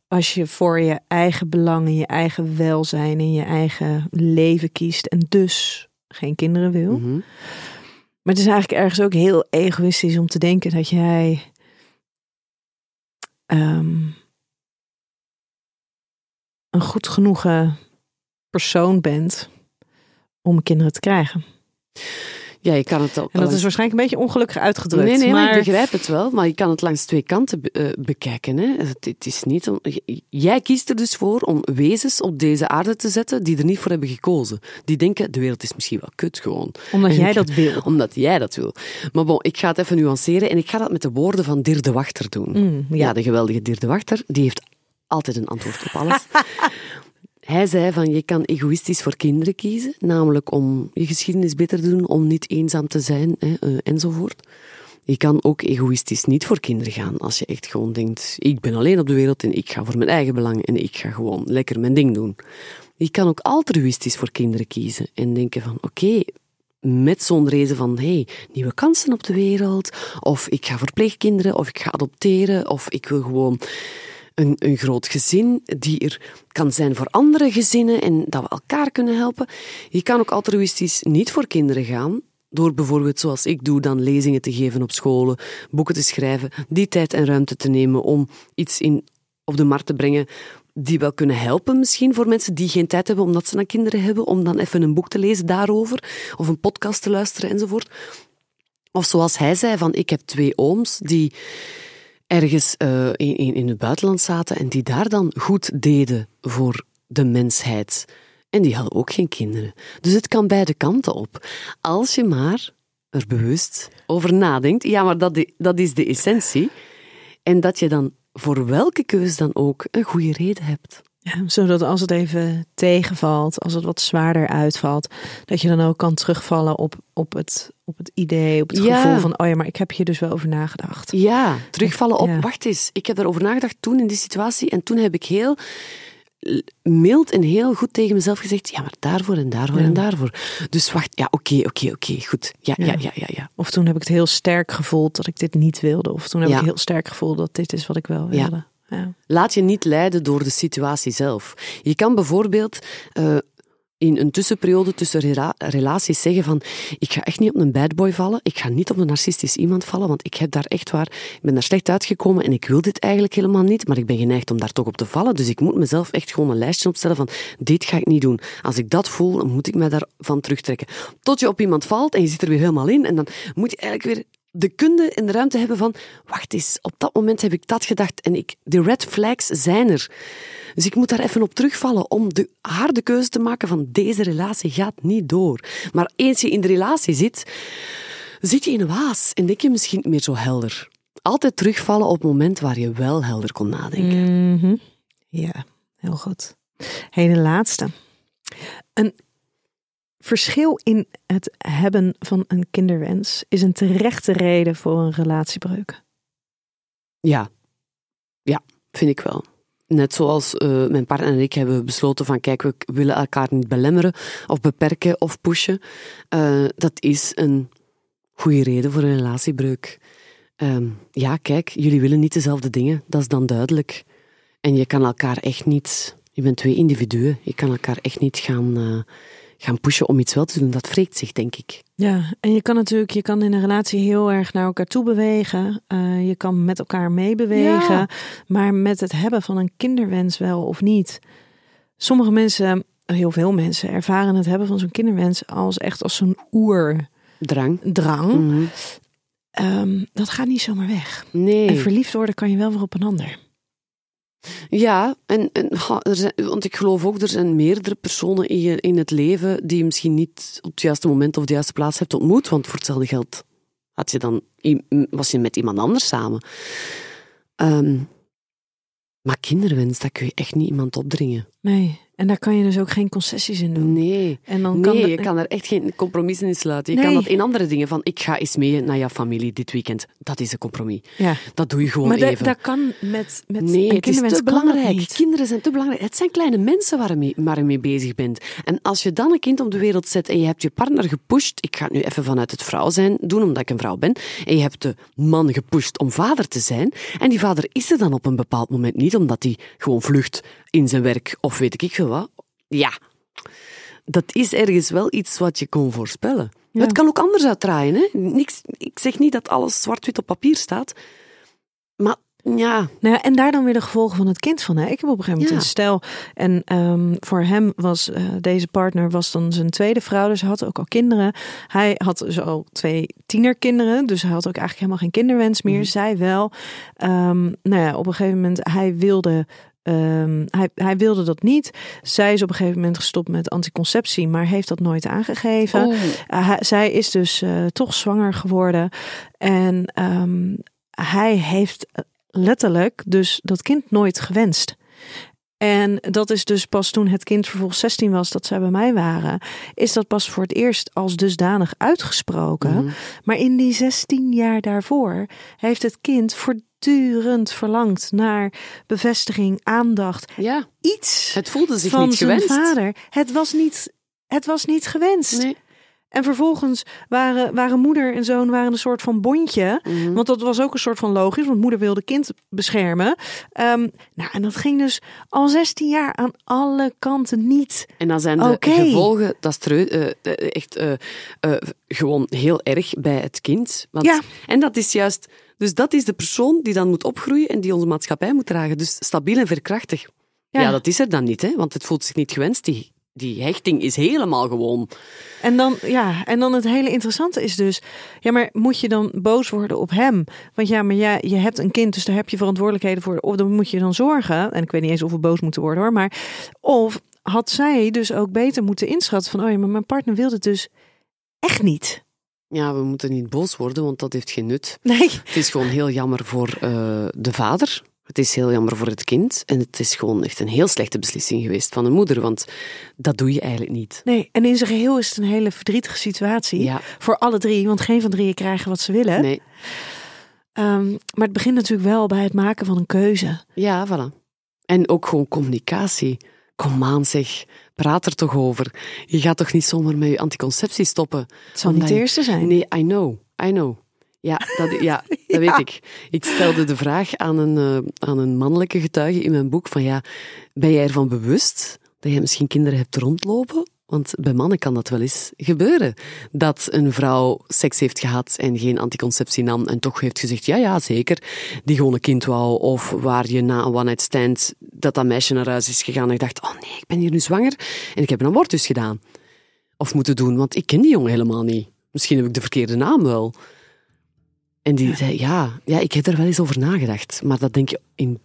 S2: als je voor je eigen belangen, je eigen welzijn en je eigen leven kiest en dus geen kinderen wil.
S3: Mhm.
S2: Maar het is eigenlijk ergens ook heel egoïstisch om te denken dat jij ehm, een goed genoegen persoon bent om kinderen te krijgen.
S3: Ja, je kan het ook
S2: En dat is waarschijnlijk een beetje ongelukkig uitgedrukt.
S3: Nee, nee, maar...
S2: maar
S3: ik begrijp het wel. Maar je kan het langs twee kanten be- eh, bekijken. Hè. Het, het is niet om, jij kiest er dus voor om wezens op deze aarde te zetten die er niet voor hebben gekozen. Die denken, de wereld is misschien wel kut gewoon.
S2: omdat
S3: En
S2: jij
S3: ik-
S2: dat wil.
S3: Omdat jij dat wil. Maar bon, ik ga het even nuanceren en ik ga dat met de woorden van Dirk de Wachter doen.
S2: Mm,
S3: ja.
S2: ja.
S3: de geweldige Dirk de Wachter, die heeft altijd een antwoord op alles. Hij zei van, je kan egoïstisch voor kinderen kiezen, namelijk om je geschiedenis beter te doen, om niet eenzaam te zijn, hè, eh, enzovoort. Je kan ook egoïstisch niet voor kinderen gaan, als je echt gewoon denkt, ik ben alleen op de wereld en ik ga voor mijn eigen belang en ik ga gewoon lekker mijn ding doen. Je kan ook altruïstisch voor kinderen kiezen en denken van, oké, met zo'n reden van, hey, nieuwe kansen op de wereld, of ik ga voor pleegkinderen, of ik ga adopteren, of ik wil gewoon een, een groot gezin die er kan zijn voor andere gezinnen en dat we elkaar kunnen helpen. Je kan ook altruïstisch niet voor kinderen gaan, door bijvoorbeeld, zoals ik doe, dan lezingen te geven op scholen, boeken te schrijven, die tijd en ruimte te nemen om iets in, op de markt te brengen die wel kunnen helpen misschien voor mensen die geen tijd hebben omdat ze dan kinderen hebben, om dan even een boek te lezen daarover, of een podcast te luisteren enzovoort. Of zoals hij zei, van ik heb twee ooms die ergens in, in, in het buitenland zaten en die daar dan goed deden voor de mensheid. En die hadden ook geen kinderen. Dus het kan beide kanten op. Als je maar er bewust over nadenkt. Ja, maar dat, dat is de essentie. En dat je dan voor welke keus dan ook een goede reden hebt.
S2: Ja, zodat als het even tegenvalt, als het wat zwaarder uitvalt, dat je dan ook kan terugvallen op, op, het, op het idee, op het
S3: Ja.
S2: gevoel van, oh ja, maar ik heb hier dus wel over nagedacht.
S3: Ja, terugvallen op,
S2: Ja.
S3: wacht eens, ik heb daarover nagedacht toen in die situatie en toen heb ik heel mild en heel goed tegen mezelf gezegd, ja, maar daarvoor en daarvoor
S2: Ja.
S3: en daarvoor. Dus wacht, ja, oké, oké, oké, goed. Ja, ja,
S2: Ja.
S3: ja, ja.
S2: Of toen heb ik het heel sterk gevoeld dat ik dit niet wilde. Of toen heb ik heel sterk gevoeld dat dit is wat ik wel wilde. Ja.
S3: Laat je niet leiden door de situatie zelf. Je kan bijvoorbeeld eh, in een tussenperiode tussen rela- relaties zeggen van ik ga echt niet op een bad boy vallen, ik ga niet op een narcistisch iemand vallen, want ik heb daar echt waar, ik ben daar slecht uitgekomen en ik wil dit eigenlijk helemaal niet, maar ik ben geneigd om daar toch op te vallen, dus ik moet mezelf echt gewoon een lijstje opstellen van dit ga ik niet doen. Als ik dat voel, dan moet ik me daarvan terugtrekken. Tot je op iemand valt en je zit er weer helemaal in en dan moet je eigenlijk weer de kunde en de ruimte hebben van, wacht eens, op dat moment heb ik dat gedacht en ik, de red flags zijn er. Dus ik moet daar even op terugvallen om de harde keuze te maken van deze relatie gaat niet door. Maar eens je in de relatie zit, zit je in een waas en denk je misschien niet meer zo helder. Altijd terugvallen op het moment waar je wel helder kon nadenken.
S2: Mhm. Ja, heel goed. Hey, de laatste. Een verschil in het hebben van een kinderwens is een terechte reden voor een relatiebreuk.
S3: Ja. Ja, vind ik wel. Net zoals eh, mijn partner en ik hebben besloten van kijk, we willen elkaar niet belemmeren of beperken of pushen. Eh, dat is een goede reden voor een relatiebreuk. Ehm, ja, kijk, jullie willen niet dezelfde dingen, dat is dan duidelijk. En je kan elkaar echt niet, je bent twee individuen, je kan elkaar echt niet gaan, eh, gaan pushen om iets wel te doen. Dat wreekt zich, denk ik.
S2: Ja, en je kan natuurlijk, je kan in een relatie heel erg naar elkaar toe bewegen. Eh, je kan met elkaar meebewegen.
S3: Ja.
S2: Maar met het hebben van een kinderwens wel of niet. Sommige mensen, heel veel mensen, ervaren het hebben van zo'n kinderwens als echt als zo'n oerdrang.
S3: Drang. Mhm.
S2: Ehm, dat gaat niet zomaar weg.
S3: Nee.
S2: En verliefd worden kan je wel weer op een ander.
S3: Ja, en, en want ik geloof ook, er zijn meerdere personen in, je, in het leven die je misschien niet op het juiste moment of de juiste plaats hebt ontmoet. Want voor hetzelfde geld had je dan, was je met iemand anders samen. Ehm, maar kinderwens, dat kun je echt niet iemand opdringen.
S2: Nee. En daar kan je dus ook geen concessies in doen.
S3: Nee.
S2: En dan kan
S3: nee, je kan er echt geen compromissen in sluiten. Je
S2: Nee.
S3: kan dat in andere dingen van, ik ga eens mee naar jouw familie dit weekend. Dat is een compromis.
S2: Ja.
S3: Dat doe je gewoon
S2: Maar dat,
S3: even.
S2: dat kan met, met
S3: Nee, het is te belangrijk. Kinderen zijn te belangrijk. Het zijn kleine mensen waar je, mee, waar je mee bezig bent. En als je dan een kind op de wereld zet en je hebt je partner gepusht, ik ga het nu even vanuit het vrouw zijn doen, omdat ik een vrouw ben, en je hebt de man gepusht om vader te zijn, en die vader is er dan op een bepaald moment niet, omdat hij gewoon vlucht in zijn werk of weet ik veel wat. Ja, dat is ergens wel iets wat je kon voorspellen.
S2: Ja.
S3: Het kan ook anders uitdraaien. Hè? Niks, ik zeg niet dat alles zwart-wit op papier staat, maar ja,
S2: Nou ja, en daar dan weer de gevolgen van het kind van. Hè. Ik heb op een gegeven moment
S3: Ja.
S2: een stel. En ehm, voor hem was eh, deze partner was dan zijn tweede vrouw. Dus hij had ook al kinderen. Hij had dus al twee tienerkinderen. Dus hij had ook eigenlijk helemaal geen kinderwens meer.
S3: Mhm.
S2: Zij wel. Ehm, nou ja, op een gegeven moment, hij wilde... ehm, hij, hij wilde dat niet. Zij is op een gegeven moment gestopt met anticonceptie, maar heeft dat nooit aangegeven.
S3: Oh.
S2: Uh, hij- zij is dus eh, toch zwanger geworden. En ehm, hij heeft letterlijk dus dat kind nooit gewenst. En dat is dus pas toen het kind vervolgens 16 was, dat zij bij mij waren, is dat pas voor het eerst als dusdanig uitgesproken.
S3: Mhm.
S2: Maar in die 16 jaar daarvoor heeft het kind voortdurend verlangd naar bevestiging, aandacht,
S3: Ja,
S2: iets
S3: het voelde zich
S2: van
S3: niet
S2: zijn
S3: gewenst.
S2: vader. Het was niet, het was niet gewenst.
S3: Nee.
S2: En vervolgens waren, waren moeder en zoon waren een soort van bondje.
S3: Mhm.
S2: Want dat was ook een soort van logisch, want moeder wilde kind beschermen. Ehm, nou, en dat ging dus al 16 jaar aan alle kanten niet.
S3: En dan zijn de gevolgen, dat is treu- eh, eh, echt eh, gewoon heel erg bij het kind. Want,
S2: Ja.
S3: En dat is juist, dus dat is de persoon die dan moet opgroeien en die onze maatschappij moet dragen. Dus stabiel en verkrachtig. Ja,
S2: Ja.
S3: dat is er dan niet, hè? want het voelt zich niet gewenst. Die, die hechting is helemaal gewoon.
S2: En dan, ja, en dan het hele interessante is dus, ja, maar moet je dan boos worden op hem? Want ja, maar ja, je hebt een kind, dus daar heb je verantwoordelijkheden voor. Of dan moet je dan zorgen. En ik weet niet eens of we boos moeten worden hoor, maar of had zij dus ook beter moeten inschatten van, oh ja, maar mijn partner wil het dus echt niet.
S3: Ja, we moeten niet boos worden, want dat heeft geen nut.
S2: Nee.
S3: Het is gewoon heel jammer voor eh, de vader. Het is heel jammer voor het kind. En het is gewoon echt een heel slechte beslissing geweest van de moeder, want dat doe je eigenlijk niet.
S2: Nee, en in zijn geheel is het een hele verdrietige situatie.
S3: Ja,
S2: Voor alle drie, want geen van drieën krijgen wat ze willen.
S3: nee.
S2: Ehm, maar het begint natuurlijk wel bij het maken van een keuze.
S3: Ja, voilà. En ook gewoon communicatie. Kom aan zeg, praat er toch over. Je gaat toch niet zomaar met je anticonceptie stoppen?
S2: Het zal niet de eerste zijn.
S3: Nee, I know, I know. Ja, dat, ja, dat
S2: Ja.
S3: weet ik. Ik stelde de vraag aan een, eh, aan een mannelijke getuige in mijn boek van ja, ben jij ervan bewust dat je misschien kinderen hebt rondlopen? Want bij mannen kan dat wel eens gebeuren. Dat een vrouw seks heeft gehad en geen anticonceptie nam en toch heeft gezegd, ja, ja, zeker, die gewoon een kind wou. Of waar je na een one-night stand, dat dat meisje naar huis is gegaan en ik dacht, oh nee, ik ben hier nu zwanger en ik heb een abortus gedaan. Of moeten doen, want ik ken die jongen helemaal niet. Misschien heb ik de verkeerde naam wel. En die zei, ja, ja, ik heb er wel eens over nagedacht. Maar dat denk je in,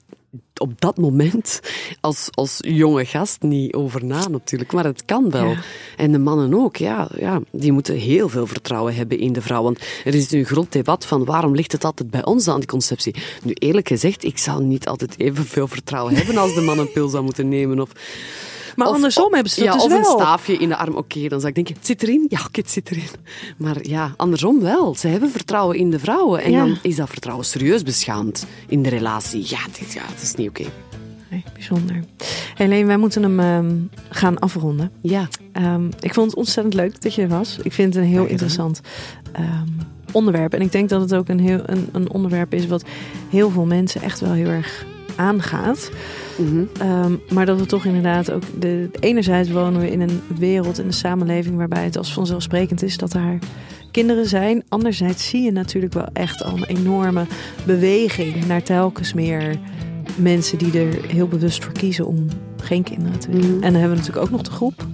S3: op dat moment als, als jonge gast niet over na natuurlijk. Maar het kan wel.
S2: Ja.
S3: En de mannen ook, ja, ja. Die moeten heel veel vertrouwen hebben in de vrouw. Want er is nu een groot debat van waarom ligt het altijd bij ons, de anticonceptie. Nu, eerlijk gezegd, ik zou niet altijd evenveel vertrouwen hebben als de man een pil zou moeten nemen. Of,
S2: Maar
S3: of-
S2: andersom hebben ze dat
S3: ja,
S2: dus
S3: of
S2: wel.
S3: een staafje in de arm. Oké, dan zou ik denken, het zit erin? Ja, oké, het zit erin. Maar ja, andersom wel. Ze hebben vertrouwen in de vrouwen. En
S2: Ja.
S3: dan is dat vertrouwen serieus beschaamd in de relatie. Ja, het is, ja, het is niet oké.
S2: Nee, bijzonder. Helene, wij moeten hem ehm, gaan afronden.
S3: Ja,
S2: Ehm, ik vond het ontzettend leuk dat je er was. Ik vind het een heel interessant ehm, onderwerp. En ik denk dat het ook een, heel, een, een onderwerp is wat heel veel mensen echt wel heel erg aangaat.
S3: mhm.
S2: Ehm, maar dat we toch inderdaad ook... De, enerzijds wonen we in een wereld, in een samenleving... waarbij het als vanzelfsprekend is dat daar kinderen zijn. Anderzijds zie je natuurlijk wel echt al een enorme beweging... naar telkens meer mensen die er heel bewust voor kiezen... om geen kinderen te willen.
S3: Mhm.
S2: En dan hebben we natuurlijk ook nog de groep...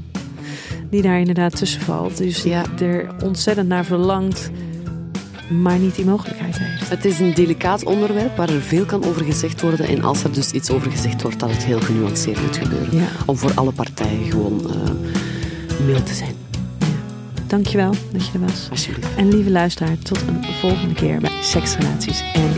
S2: die daar inderdaad tussen valt. Dus die
S3: Ja.
S2: er ontzettend naar verlangt... maar niet die mogelijkheid heeft.
S3: Het is een delicaat onderwerp waar er veel kan over gezegd worden. En als er dus iets over gezegd wordt, dat het heel genuanceerd moet gebeuren.
S2: Ja.
S3: Om voor alle partijen gewoon eh mild te zijn.
S2: Dankjewel dat je er was.
S3: Alsjeblieft.
S2: En lieve luisteraar, tot een volgende keer bij Seksrelaties en